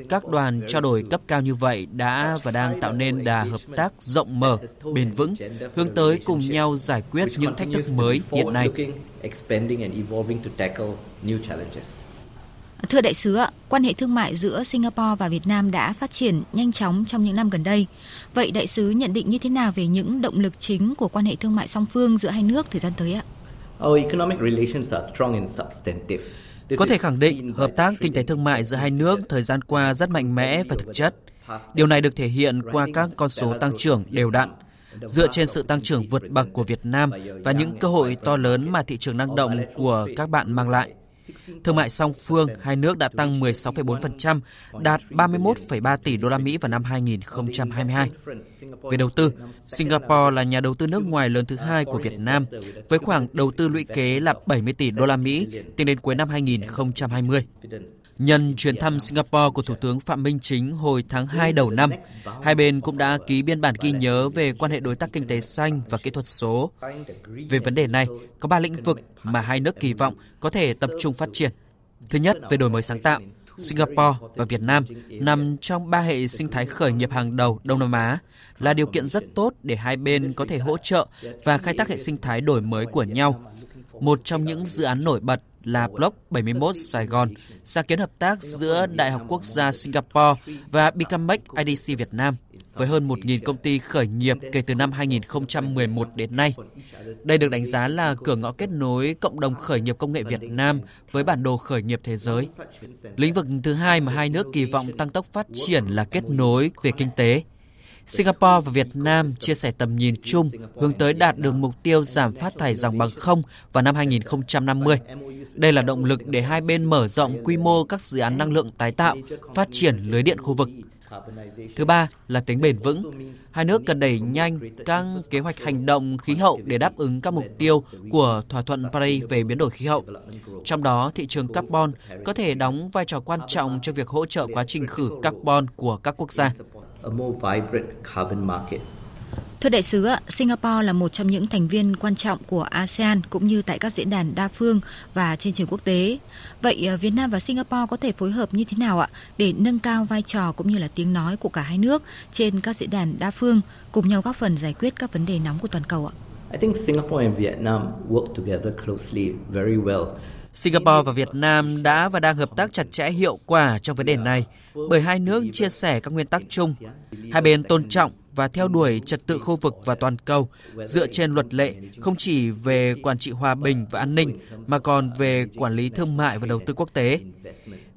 Các đoàn trao đổi cấp cao như vậy đã và đang tạo nên đà hợp tác rộng mở, bền vững, hướng tới cùng nhau giải quyết những thách thức mới hiện nay. Thưa đại sứ, quan hệ thương mại giữa Singapore và Việt Nam đã phát triển nhanh chóng trong những năm gần đây. Vậy đại sứ nhận định như thế nào về những động lực chính của quan hệ thương mại song phương giữa hai nước thời gian tới ạ? Có thể khẳng định hợp tác kinh tế thương mại giữa hai nước thời gian qua rất mạnh mẽ và thực chất. Điều này được thể hiện qua các con số tăng trưởng đều đặn, dựa trên sự tăng trưởng vượt bậc của Việt Nam và những cơ hội to lớn mà thị trường năng động của các bạn mang lại. Thương mại song phương hai nước đã tăng 16,4%, đạt 31,3 tỷ đô la Mỹ vào năm 2022. Về đầu tư, Singapore là nhà đầu tư nước ngoài lớn thứ hai của Việt Nam với khoảng đầu tư lũy kế là 70 tỷ đô la Mỹ tính đến cuối năm 2020. Nhân chuyến thăm Singapore của Thủ tướng Phạm Minh Chính hồi tháng 2 đầu năm, hai bên cũng đã ký biên bản ghi nhớ về quan hệ đối tác kinh tế xanh và kỹ thuật số. Về vấn đề này, có ba lĩnh vực mà hai nước kỳ vọng có thể tập trung phát triển. Thứ nhất, về đổi mới sáng tạo. Singapore và Việt Nam nằm trong ba hệ sinh thái khởi nghiệp hàng đầu Đông Nam Á, là điều kiện rất tốt để hai bên có thể hỗ trợ và khai thác hệ sinh thái đổi mới của nhau. Một trong những dự án nổi bật là Block 71 Sài Gòn, sáng kiến hợp tác giữa Đại học Quốc gia Singapore và Bicamex IDC Việt Nam. với hơn 1.000 công ty khởi nghiệp kể từ năm 2011 đến nay. Đây được đánh giá là cửa ngõ kết nối cộng đồng khởi nghiệp công nghệ Việt Nam với bản đồ khởi nghiệp thế giới. Lĩnh vực thứ hai mà hai nước kỳ vọng tăng tốc phát triển là kết nối về kinh tế. Singapore và Việt Nam chia sẻ tầm nhìn chung hướng tới đạt được mục tiêu giảm phát thải dòng bằng không vào năm 2050. Đây là động lực để hai bên mở rộng quy mô các dự án năng lượng tái tạo, phát triển lưới điện khu vực. Thứ ba là tính bền vững. Hai nước cần đẩy nhanh các kế hoạch hành động khí hậu để đáp ứng các mục tiêu của thỏa thuận Paris về biến đổi khí hậu. Trong đó, thị trường carbon có thể đóng vai trò quan trọng trong việc hỗ trợ quá trình khử carbon của các quốc gia. Thưa đại sứ, Singapore là một trong những thành viên quan trọng của ASEAN cũng như tại các diễn đàn đa phương và trên trường quốc tế. Vậy à, Việt Nam và Singapore có thể phối hợp như thế nào ạ để nâng cao vai trò cũng như là tiếng nói của cả hai nước trên các diễn đàn đa phương cùng nhau góp phần giải quyết các vấn đề nóng của toàn cầu ạ? I think Singapore and Vietnam work together closely very well. Singapore và Việt Nam đã và đang hợp tác chặt chẽ hiệu quả trong vấn đề này bởi hai nước chia sẻ các nguyên tắc chung. Hai bên tôn trọng và theo đuổi trật tự khu vực và toàn cầu dựa trên luật lệ không chỉ về quản trị hòa bình và an ninh mà còn về quản lý thương mại và đầu tư quốc tế.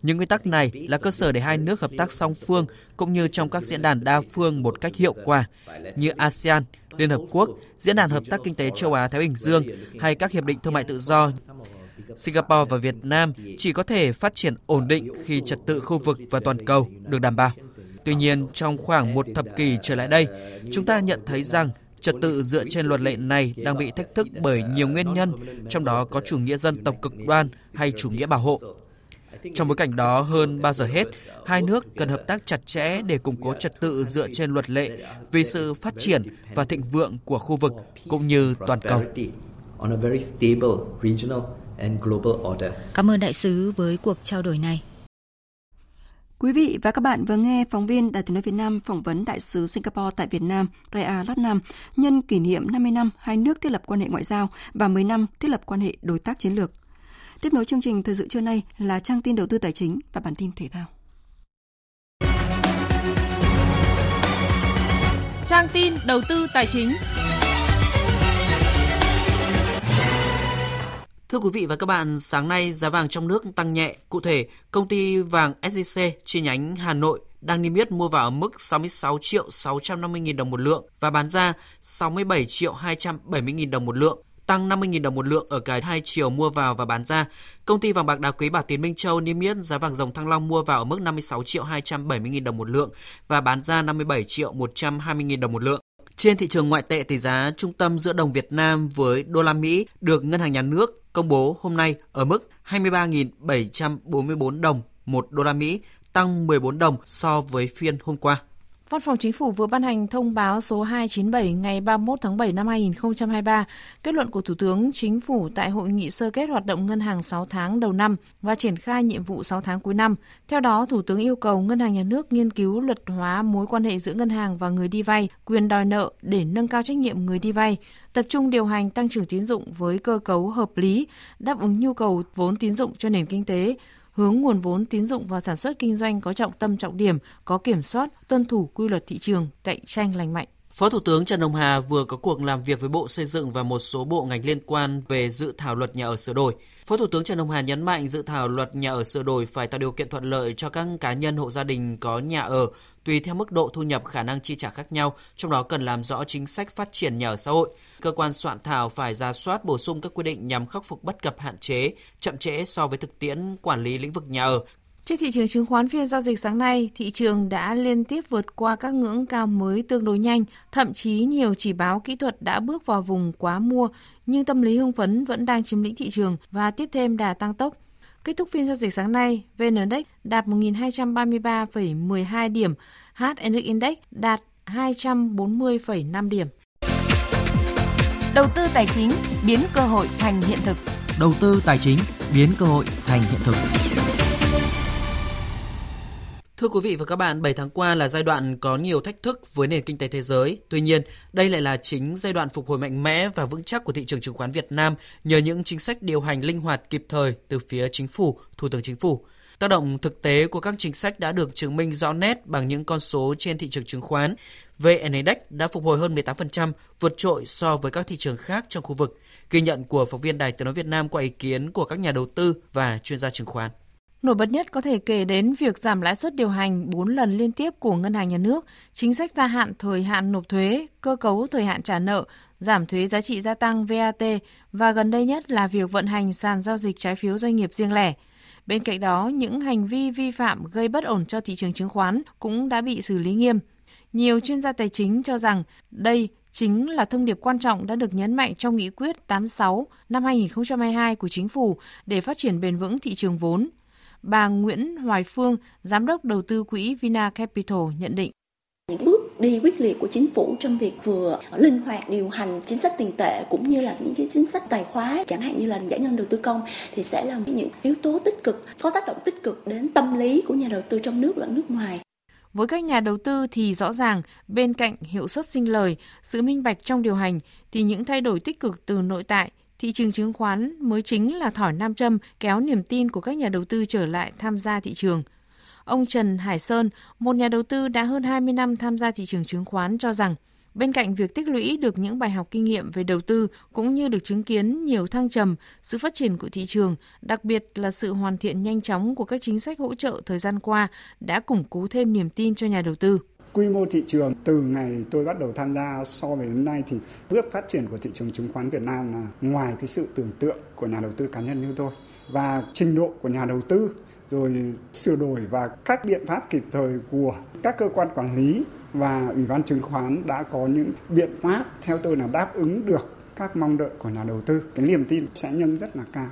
Những nguyên tắc này là cơ sở để hai nước hợp tác song phương cũng như trong các diễn đàn đa phương một cách hiệu quả như ASEAN, Liên Hợp Quốc, Diễn đàn Hợp tác Kinh tế Châu Á-Thái Bình Dương hay các hiệp định thương mại tự do Singapore và Việt Nam chỉ có thể phát triển ổn định khi trật tự khu vực và toàn cầu được đảm bảo. Tuy nhiên, trong khoảng một thập kỷ trở lại đây, chúng ta nhận thấy rằng trật tự dựa trên luật lệ này đang bị thách thức bởi nhiều nguyên nhân, trong đó có chủ nghĩa dân tộc cực đoan hay chủ nghĩa bảo hộ. Trong bối cảnh đó, hơn bao giờ hết, hai nước cần hợp tác chặt chẽ để củng cố trật tự dựa trên luật lệ vì sự phát triển và thịnh vượng của khu vực cũng như toàn cầu. Cảm ơn đại sứ với cuộc trao đổi này. Quý vị và các bạn vừa nghe phóng viên Đài tiếng nói Việt Nam phỏng vấn đại sứ Singapore tại Việt Nam Rea Latnam nhân kỷ niệm 50 năm hai nước thiết lập quan hệ ngoại giao và 10 năm thiết lập quan hệ đối tác chiến lược. Tiếp nối chương trình thời sự trưa nay là trang tin đầu tư tài chính và bản tin thể thao. Trang tin đầu tư tài chính. Thưa quý vị và các bạn, sáng nay giá vàng trong nước tăng nhẹ. Cụ thể, công ty vàng SJC chi nhánh Hà Nội đang niêm yết mua vào ở mức 66 triệu 650 nghìn đồng một lượng và bán ra 67 triệu 270 nghìn đồng một lượng, tăng 50.000 đồng một lượng ở cả hai chiều mua vào và bán ra. Công ty vàng bạc đá quý Bảo Tín Minh Châu niêm yết giá vàng dòng Thăng Long mua vào ở mức 56 triệu 270 000 đồng một lượng và bán ra 57 triệu 120 000 đồng một lượng. Trên thị trường ngoại tệ tỷ giá trung tâm giữa đồng Việt Nam với đô la Mỹ được Ngân hàng Nhà nước công bố hôm nay ở mức 23.744 đồng một đô la Mỹ, tăng 14 đồng so với phiên hôm qua. Văn phòng Chính phủ vừa ban hành thông báo số 297 ngày 31 tháng 7 năm 2023, kết luận của Thủ tướng Chính phủ tại hội nghị sơ kết hoạt động ngân hàng 6 tháng đầu năm và triển khai nhiệm vụ 6 tháng cuối năm. Theo đó, Thủ tướng yêu cầu Ngân hàng Nhà nước nghiên cứu luật hóa mối quan hệ giữa ngân hàng và người đi vay, quyền đòi nợ để nâng cao trách nhiệm người đi vay, tập trung điều hành tăng trưởng tín dụng với cơ cấu hợp lý, đáp ứng nhu cầu vốn tín dụng cho nền kinh tế, hướng nguồn vốn tín dụng vào sản xuất kinh doanh có trọng tâm trọng điểm, có kiểm soát, tuân thủ quy luật thị trường, cạnh tranh lành mạnh. Phó Thủ tướng Trần Hồng Hà vừa có cuộc làm việc với Bộ Xây dựng và một số bộ ngành liên quan về dự thảo luật nhà ở sửa đổi. Phó Thủ tướng Trần Hồng Hà nhấn mạnh dự thảo luật nhà ở sửa đổi phải tạo điều kiện thuận lợi cho các cá nhân hộ gia đình có nhà ở tùy theo mức độ thu nhập khả năng chi trả khác nhau, trong đó cần làm rõ chính sách phát triển nhà ở xã hội. Cơ quan soạn thảo phải ra soát bổ sung các quy định nhằm khắc phục bất cập hạn chế, chậm trễ so với thực tiễn quản lý lĩnh vực nhà ở, trên thị trường chứng khoán phiên giao dịch sáng nay, thị trường đã liên tiếp vượt qua các ngưỡng cao mới tương đối nhanh, thậm chí nhiều chỉ báo kỹ thuật đã bước vào vùng quá mua, nhưng tâm lý hưng phấn vẫn đang chiếm lĩnh thị trường và tiếp thêm đà tăng tốc. Kết thúc phiên giao dịch sáng nay, VN Index đạt 1.233,12 điểm, HNX Index đạt 240,5 điểm. Đầu tư tài chính biến cơ hội thành hiện thực. Đầu tư tài chính biến cơ hội thành hiện thực. Thưa quý vị và các bạn, 7 tháng qua là giai đoạn có nhiều thách thức với nền kinh tế thế giới. Tuy nhiên, đây lại là chính giai đoạn phục hồi mạnh mẽ và vững chắc của thị trường chứng khoán Việt Nam nhờ những chính sách điều hành linh hoạt kịp thời từ phía chính phủ, Thủ tướng Chính phủ. Tác động thực tế của các chính sách đã được chứng minh rõ nét bằng những con số trên thị trường chứng khoán. VN Index đã phục hồi hơn 18%, vượt trội so với các thị trường khác trong khu vực. Ghi nhận của phóng viên Đài Tiếng nói Việt Nam qua ý kiến của các nhà đầu tư và chuyên gia chứng khoán. Nổi bật nhất có thể kể đến việc giảm lãi suất điều hành 4 lần liên tiếp của Ngân hàng Nhà nước, chính sách gia hạn thời hạn nộp thuế, cơ cấu thời hạn trả nợ, giảm thuế giá trị gia tăng VAT và gần đây nhất là việc vận hành sàn giao dịch trái phiếu doanh nghiệp riêng lẻ. Bên cạnh đó, những hành vi vi phạm gây bất ổn cho thị trường chứng khoán cũng đã bị xử lý nghiêm. Nhiều chuyên gia tài chính cho rằng đây chính là thông điệp quan trọng đã được nhấn mạnh trong nghị quyết 86 năm 2022 của chính phủ để phát triển bền vững thị trường vốn. Bà Nguyễn Hoài Phương, giám đốc đầu tư quỹ Vina Capital nhận định những bước đi quyết liệt của chính phủ trong việc vừa linh hoạt điều hành chính sách tiền tệ cũng như là những cái chính sách tài khóa chẳng hạn như là giải ngân đầu tư công thì sẽ là những yếu tố tích cực có tác động tích cực đến tâm lý của nhà đầu tư trong nước lẫn nước ngoài với các nhà đầu tư thì rõ ràng bên cạnh hiệu suất sinh lời, sự minh bạch trong điều hành thì những thay đổi tích cực từ nội tại, thị trường chứng khoán mới chính là thỏi nam châm kéo niềm tin của các nhà đầu tư trở lại tham gia thị trường. Ông Trần Hải Sơn, một nhà đầu tư đã hơn 20 năm tham gia thị trường chứng khoán cho rằng Bên cạnh việc tích lũy được những bài học kinh nghiệm về đầu tư cũng như được chứng kiến nhiều thăng trầm, sự phát triển của thị trường, đặc biệt là sự hoàn thiện nhanh chóng của các chính sách hỗ trợ thời gian qua đã củng cố thêm niềm tin cho nhà đầu tư. Quy mô thị trường từ ngày tôi bắt đầu tham gia so với đến nay thì bước phát triển của thị trường chứng khoán Việt Nam là ngoài cái sự tưởng tượng của nhà đầu tư cá nhân như tôi và trình độ của nhà đầu tư rồi sửa đổi và các biện pháp kịp thời của các cơ quan quản lý và Ủy ban chứng khoán đã có những biện pháp theo tôi là đáp ứng được các mong đợi của nhà đầu tư. Cái niềm tin sẽ nhân rất là cao.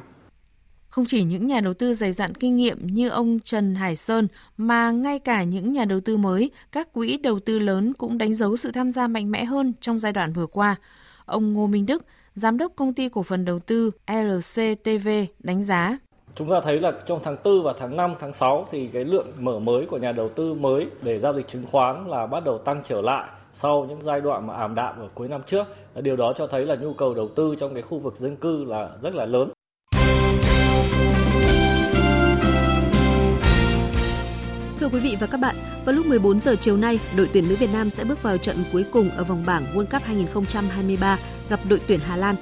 Không chỉ những nhà đầu tư dày dặn kinh nghiệm như ông Trần Hải Sơn mà ngay cả những nhà đầu tư mới, các quỹ đầu tư lớn cũng đánh dấu sự tham gia mạnh mẽ hơn trong giai đoạn vừa qua. Ông Ngô Minh Đức, giám đốc công ty cổ phần đầu tư LCTV đánh giá Chúng ta thấy là trong tháng 4 và tháng 5, tháng 6 thì cái lượng mở mới của nhà đầu tư mới để giao dịch chứng khoán là bắt đầu tăng trở lại sau những giai đoạn mà ảm đạm ở cuối năm trước. Điều đó cho thấy là nhu cầu đầu tư trong cái khu vực dân cư là rất là lớn. Thưa quý vị và các bạn, vào lúc 14 giờ chiều nay, đội tuyển nữ Việt Nam sẽ bước vào trận cuối cùng ở vòng bảng World Cup 2023 gặp đội tuyển Hà Lan.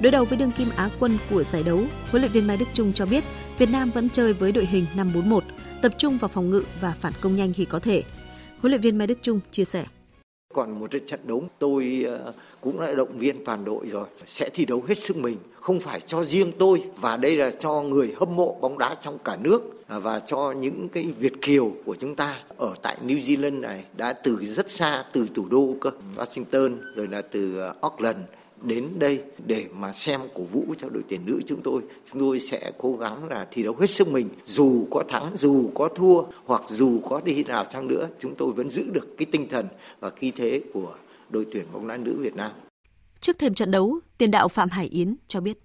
Đối đầu với đương kim Á quân của giải đấu, huấn luyện viên Mai Đức Chung cho biết Việt Nam vẫn chơi với đội hình 5-4-1, tập trung vào phòng ngự và phản công nhanh khi có thể. Huấn luyện viên Mai Đức Chung chia sẻ. Còn một trận đấu tôi ờ, cũng đã động viên toàn đội rồi, sẽ thi đấu hết sức mình, không phải cho riêng tôi và đây là cho người hâm mộ bóng đá trong cả nước à, và cho những cái Việt kiều của chúng ta ở tại New Zealand này đã từ rất xa từ thủ đô Washington rồi là từ ờ, Auckland đến đây để mà xem cổ vũ cho đội tuyển nữ chúng tôi. Chúng tôi sẽ cố gắng là thi đấu hết sức mình, dù có thắng, dù có thua hoặc dù có đi nào chăng nữa, chúng tôi vẫn giữ được cái tinh thần và khí thế của đội tuyển bóng đá nữ Việt Nam. Trước thềm trận đấu, tiền đạo Phạm Hải Yến cho biết.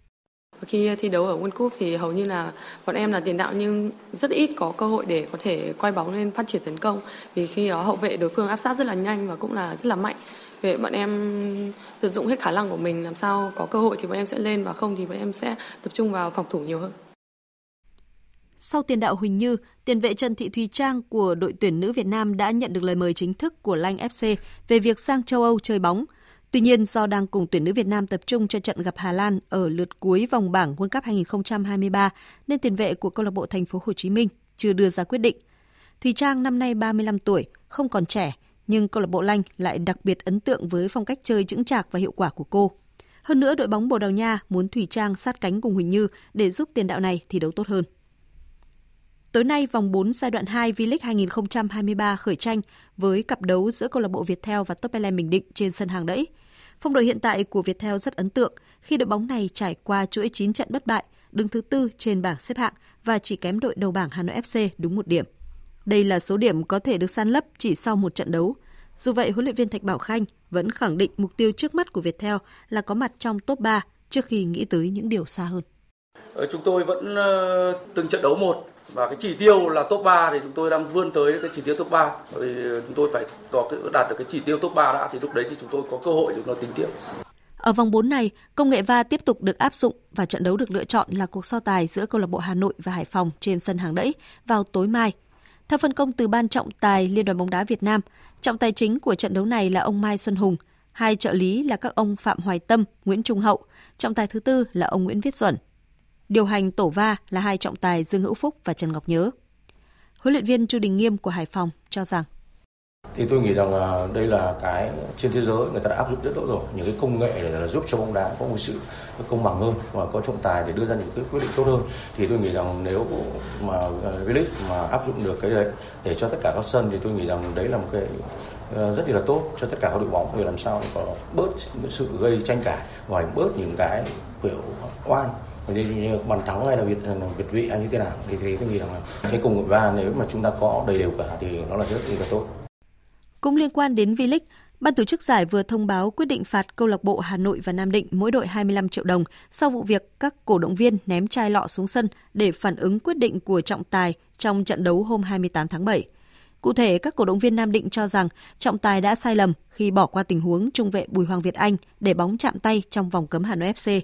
Khi thi đấu ở World Cup thì hầu như là bọn em là tiền đạo nhưng rất ít có cơ hội để có thể quay bóng lên phát triển tấn công vì khi đó hậu vệ đối phương áp sát rất là nhanh và cũng là rất là mạnh Vậy bọn em tận dụng hết khả năng của mình làm sao có cơ hội thì bọn em sẽ lên và không thì bọn em sẽ tập trung vào phòng thủ nhiều hơn. Sau tiền đạo Huỳnh Như, tiền vệ Trần Thị Thùy Trang của đội tuyển nữ Việt Nam đã nhận được lời mời chính thức của Lanh FC về việc sang châu Âu chơi bóng. Tuy nhiên, do đang cùng tuyển nữ Việt Nam tập trung cho trận gặp Hà Lan ở lượt cuối vòng bảng World Cup 2023, nên tiền vệ của câu lạc bộ Thành phố Hồ Chí Minh chưa đưa ra quyết định. Thùy Trang năm nay 35 tuổi, không còn trẻ, nhưng câu lạc bộ Lanh lại đặc biệt ấn tượng với phong cách chơi chững chạc và hiệu quả của cô. Hơn nữa, đội bóng Bồ Đào Nha muốn Thủy Trang sát cánh cùng Huỳnh Như để giúp tiền đạo này thi đấu tốt hơn. Tối nay, vòng 4 giai đoạn 2 V-League 2023 khởi tranh với cặp đấu giữa câu lạc bộ Viettel và Top Bình Định trên sân hàng đẫy. Phong độ hiện tại của Viettel rất ấn tượng khi đội bóng này trải qua chuỗi 9 trận bất bại, đứng thứ tư trên bảng xếp hạng và chỉ kém đội đầu bảng Hà Nội FC đúng một điểm. Đây là số điểm có thể được san lấp chỉ sau một trận đấu. Dù vậy, huấn luyện viên Thạch Bảo Khanh vẫn khẳng định mục tiêu trước mắt của Viettel là có mặt trong top 3 trước khi nghĩ tới những điều xa hơn. Ờ, chúng tôi vẫn ờ, từng trận đấu một và cái chỉ tiêu là top 3 thì chúng tôi đang vươn tới cái chỉ tiêu top 3 vì chúng tôi phải có đạt được cái chỉ tiêu top 3 đã thì lúc đấy thì chúng tôi có cơ hội chúng tôi tính tiếp. Ở vòng 4 này, công nghệ va tiếp tục được áp dụng và trận đấu được lựa chọn là cuộc so tài giữa câu lạc bộ Hà Nội và Hải Phòng trên sân hàng đẫy vào tối mai. Theo phân công từ ban trọng tài Liên đoàn bóng đá Việt Nam, trọng tài chính của trận đấu này là ông Mai Xuân Hùng, hai trợ lý là các ông Phạm Hoài Tâm, Nguyễn Trung Hậu, trọng tài thứ tư là ông Nguyễn Viết Duẩn. Điều hành tổ va là hai trọng tài Dương Hữu Phúc và Trần Ngọc Nhớ. Huấn luyện viên Chu Đình Nghiêm của Hải Phòng cho rằng thì tôi nghĩ rằng là đây là cái trên thế giới người ta đã áp dụng rất tốt rồi. Những cái công nghệ để là giúp cho bóng đá có một sự công bằng hơn và có trọng tài để đưa ra những cái quyết định tốt hơn. Thì tôi nghĩ rằng nếu mà à, V-League mà áp dụng được cái đấy để cho tất cả các sân thì tôi nghĩ rằng đấy là một cái ờ, rất là tốt cho tất cả các đội bóng để làm sao có bớt những sự gây tranh cãi và bớt những cái kiểu oan. Như bàn thắng hay là việt việt ờ, vị hay như thế nào thì, thì tôi nghĩ rằng là cái cùng một ba nếu mà chúng ta có đầy đều cả thì nó là rất là tốt cũng liên quan đến V-League, Ban tổ chức giải vừa thông báo quyết định phạt câu lạc bộ Hà Nội và Nam Định mỗi đội 25 triệu đồng sau vụ việc các cổ động viên ném chai lọ xuống sân để phản ứng quyết định của trọng tài trong trận đấu hôm 28 tháng 7. Cụ thể, các cổ động viên Nam Định cho rằng trọng tài đã sai lầm khi bỏ qua tình huống trung vệ Bùi Hoàng Việt Anh để bóng chạm tay trong vòng cấm Hà Nội FC.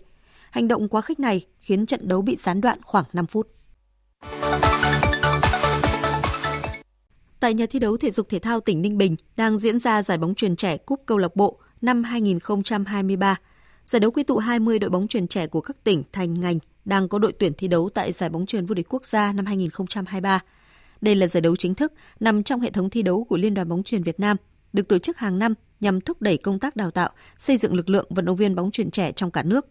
Hành động quá khích này khiến trận đấu bị gián đoạn khoảng 5 phút. Tại nhà thi đấu thể dục thể thao tỉnh Ninh Bình đang diễn ra giải bóng truyền trẻ cúp câu lạc bộ năm 2023. Giải đấu quy tụ 20 đội bóng truyền trẻ của các tỉnh, thành, ngành đang có đội tuyển thi đấu tại giải bóng truyền vô địch quốc gia năm 2023. Đây là giải đấu chính thức nằm trong hệ thống thi đấu của Liên đoàn bóng truyền Việt Nam, được tổ chức hàng năm nhằm thúc đẩy công tác đào tạo, xây dựng lực lượng vận động viên bóng truyền trẻ trong cả nước.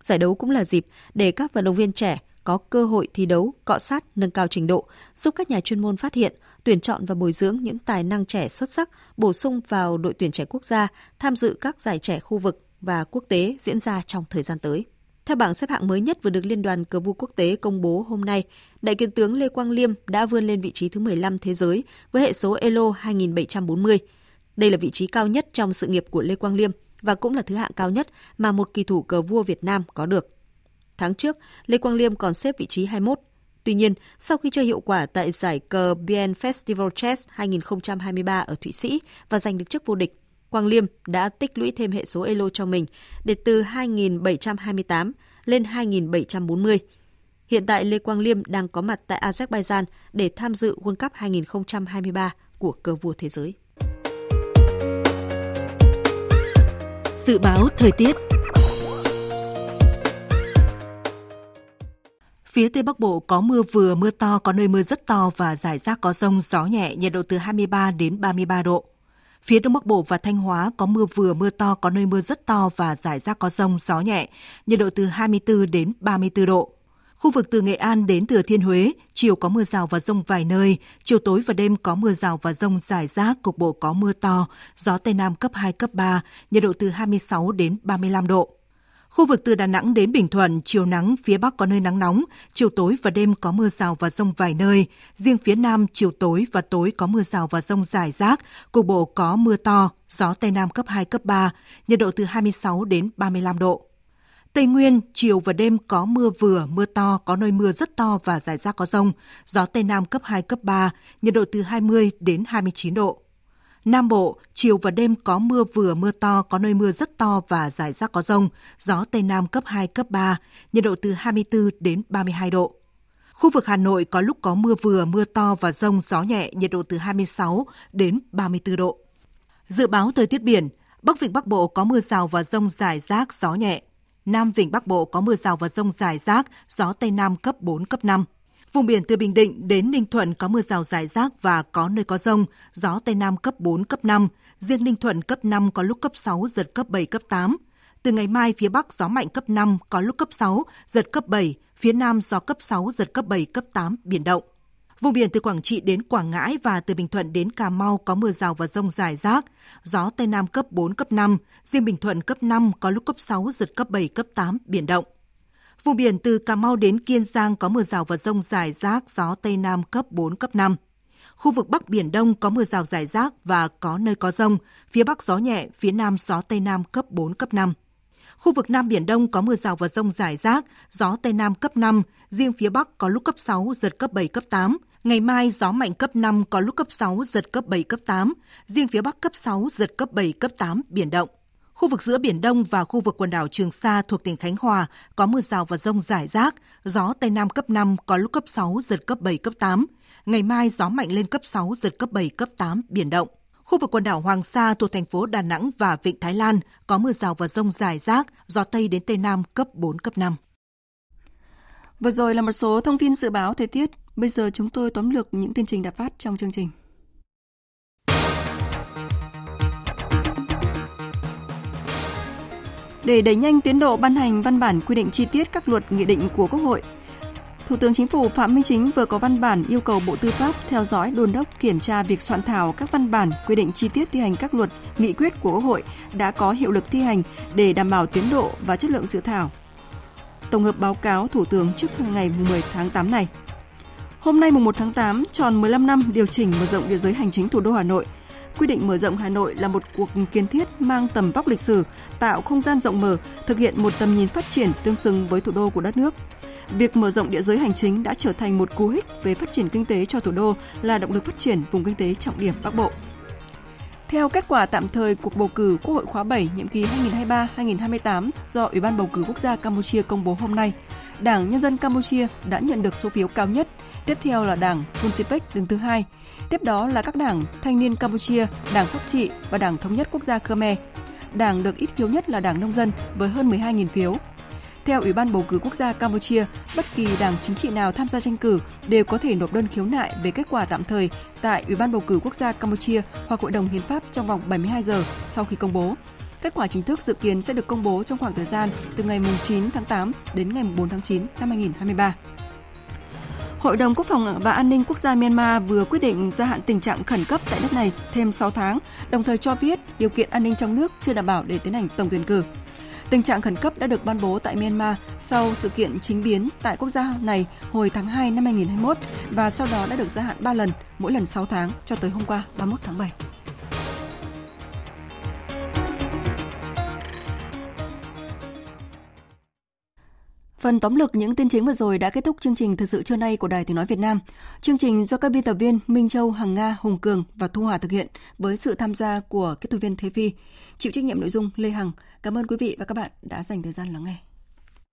Giải đấu cũng là dịp để các vận động viên trẻ có cơ hội thi đấu, cọ sát, nâng cao trình độ, giúp các nhà chuyên môn phát hiện, tuyển chọn và bồi dưỡng những tài năng trẻ xuất sắc, bổ sung vào đội tuyển trẻ quốc gia, tham dự các giải trẻ khu vực và quốc tế diễn ra trong thời gian tới. Theo bảng xếp hạng mới nhất vừa được Liên đoàn Cờ vua quốc tế công bố hôm nay, đại kiến tướng Lê Quang Liêm đã vươn lên vị trí thứ 15 thế giới với hệ số ELO 2740. Đây là vị trí cao nhất trong sự nghiệp của Lê Quang Liêm và cũng là thứ hạng cao nhất mà một kỳ thủ cờ vua Việt Nam có được. Tháng trước, Lê Quang Liêm còn xếp vị trí 21. Tuy nhiên, sau khi chơi hiệu quả tại giải cờ BN Festival Chess 2023 ở Thụy Sĩ và giành được chức vô địch, Quang Liêm đã tích lũy thêm hệ số elo cho mình để từ 2.728 lên 2.740. Hiện tại Lê Quang Liêm đang có mặt tại Azerbaijan để tham dự World Cup 2023 của cờ vua thế giới. Dự báo thời tiết Phía Tây Bắc Bộ có mưa vừa, mưa to, có nơi mưa rất to và rải rác có rông, gió nhẹ, nhiệt độ từ 23 đến 33 độ. Phía Đông Bắc Bộ và Thanh Hóa có mưa vừa, mưa to, có nơi mưa rất to và rải rác có rông, gió nhẹ, nhiệt độ từ 24 đến 34 độ. Khu vực từ Nghệ An đến Thừa Thiên Huế, chiều có mưa rào và rông vài nơi, chiều tối và đêm có mưa rào và rông rải rác, cục bộ có mưa to, gió Tây Nam cấp 2, cấp 3, nhiệt độ từ 26 đến 35 độ. Khu vực từ Đà Nẵng đến Bình Thuận, chiều nắng, phía Bắc có nơi nắng nóng, chiều tối và đêm có mưa rào và rông vài nơi. Riêng phía Nam, chiều tối và tối có mưa rào và rông rải rác, cục bộ có mưa to, gió Tây Nam cấp 2, cấp 3, nhiệt độ từ 26 đến 35 độ. Tây Nguyên, chiều và đêm có mưa vừa, mưa to, có nơi mưa rất to và rải rác có rông, gió Tây Nam cấp 2, cấp 3, nhiệt độ từ 20 đến 29 độ. Nam Bộ, chiều và đêm có mưa vừa mưa to, có nơi mưa rất to và rải rác có rông, gió Tây Nam cấp 2, cấp 3, nhiệt độ từ 24 đến 32 độ. Khu vực Hà Nội có lúc có mưa vừa, mưa to và rông, gió nhẹ, nhiệt độ từ 26 đến 34 độ. Dự báo thời tiết biển, Bắc Vịnh Bắc Bộ có mưa rào và rông rải rác, gió nhẹ. Nam Vịnh Bắc Bộ có mưa rào và rông rải rác, gió Tây Nam cấp 4, cấp 5. Vùng biển từ Bình Định đến Ninh Thuận có mưa rào rải rác và có nơi có rông, gió Tây Nam cấp 4, cấp 5. Riêng Ninh Thuận cấp 5 có lúc cấp 6, giật cấp 7, cấp 8. Từ ngày mai, phía Bắc gió mạnh cấp 5, có lúc cấp 6, giật cấp 7. Phía Nam gió cấp 6, giật cấp 7, cấp 8, biển động. Vùng biển từ Quảng Trị đến Quảng Ngãi và từ Bình Thuận đến Cà Mau có mưa rào và rông rải rác. Gió Tây Nam cấp 4, cấp 5. Riêng Bình Thuận cấp 5, có lúc cấp 6, giật cấp 7, cấp 8, biển động. Vùng biển từ Cà Mau đến Kiên Giang có mưa rào và rông rải rác, gió Tây Nam cấp 4, cấp 5. Khu vực Bắc Biển Đông có mưa rào rải rác và có nơi có rông, phía Bắc gió nhẹ, phía Nam gió Tây Nam cấp 4, cấp 5. Khu vực Nam Biển Đông có mưa rào và rông rải rác, gió Tây Nam cấp 5, riêng phía Bắc có lúc cấp 6, giật cấp 7, cấp 8. Ngày mai gió mạnh cấp 5, có lúc cấp 6, giật cấp 7, cấp 8. Riêng phía Bắc cấp 6, giật cấp 7, cấp 8, biển động. Khu vực giữa Biển Đông và khu vực quần đảo Trường Sa thuộc tỉnh Khánh Hòa có mưa rào và rông rải rác, gió Tây Nam cấp 5, có lúc cấp 6, giật cấp 7, cấp 8. Ngày mai gió mạnh lên cấp 6, giật cấp 7, cấp 8, biển động. Khu vực quần đảo Hoàng Sa thuộc thành phố Đà Nẵng và Vịnh Thái Lan có mưa rào và rông rải rác, gió Tây đến Tây Nam cấp 4, cấp 5. Vừa rồi là một số thông tin dự báo thời tiết. Bây giờ chúng tôi tóm lược những tin trình đã phát trong chương trình. Để đẩy nhanh tiến độ ban hành văn bản quy định chi tiết các luật nghị định của Quốc hội, Thủ tướng Chính phủ Phạm Minh Chính vừa có văn bản yêu cầu Bộ Tư pháp theo dõi đôn đốc kiểm tra việc soạn thảo các văn bản quy định chi tiết thi hành các luật, nghị quyết của Quốc hội đã có hiệu lực thi hành để đảm bảo tiến độ và chất lượng dự thảo. Tổng hợp báo cáo Thủ tướng trước ngày 10 tháng 8 này. Hôm nay mùng 1 tháng 8 tròn 15 năm điều chỉnh mở rộng địa giới hành chính thủ đô Hà Nội. Quy định mở rộng Hà Nội là một cuộc kiến thiết mang tầm vóc lịch sử, tạo không gian rộng mở, thực hiện một tầm nhìn phát triển tương xứng với thủ đô của đất nước. Việc mở rộng địa giới hành chính đã trở thành một cú hích về phát triển kinh tế cho thủ đô, là động lực phát triển vùng kinh tế trọng điểm Bắc Bộ. Theo kết quả tạm thời cuộc bầu cử Quốc hội khóa 7 nhiệm kỳ 2023-2028 do Ủy ban bầu cử quốc gia Campuchia công bố hôm nay, Đảng Nhân dân Campuchia đã nhận được số phiếu cao nhất, tiếp theo là Đảng Funsipek đứng thứ hai, tiếp đó là các đảng Thanh niên Campuchia, Đảng Quốc trị và Đảng Thống nhất Quốc gia Khmer. Đảng được ít phiếu nhất là Đảng Nông dân với hơn 12.000 phiếu, theo Ủy ban bầu cử quốc gia Campuchia, bất kỳ đảng chính trị nào tham gia tranh cử đều có thể nộp đơn khiếu nại về kết quả tạm thời tại Ủy ban bầu cử quốc gia Campuchia hoặc Hội đồng Hiến pháp trong vòng 72 giờ sau khi công bố. Kết quả chính thức dự kiến sẽ được công bố trong khoảng thời gian từ ngày 9 tháng 8 đến ngày 4 tháng 9 năm 2023. Hội đồng Quốc phòng và An ninh Quốc gia Myanmar vừa quyết định gia hạn tình trạng khẩn cấp tại nước này thêm 6 tháng, đồng thời cho biết điều kiện an ninh trong nước chưa đảm bảo để tiến hành tổng tuyển cử. Tình trạng khẩn cấp đã được ban bố tại Myanmar sau sự kiện chính biến tại quốc gia này hồi tháng 2 năm 2021 và sau đó đã được gia hạn 3 lần, mỗi lần 6 tháng cho tới hôm qua 31 tháng 7. Phần tóm lược những tin chính vừa rồi đã kết thúc chương trình thời sự trưa nay của Đài Tiếng Nói Việt Nam. Chương trình do các biên tập viên Minh Châu, Hằng Nga, Hùng Cường và Thu Hòa thực hiện với sự tham gia của kết thuật viên Thế Phi. Chịu trách nhiệm nội dung Lê Hằng. Cảm ơn quý vị và các bạn đã dành thời gian lắng nghe.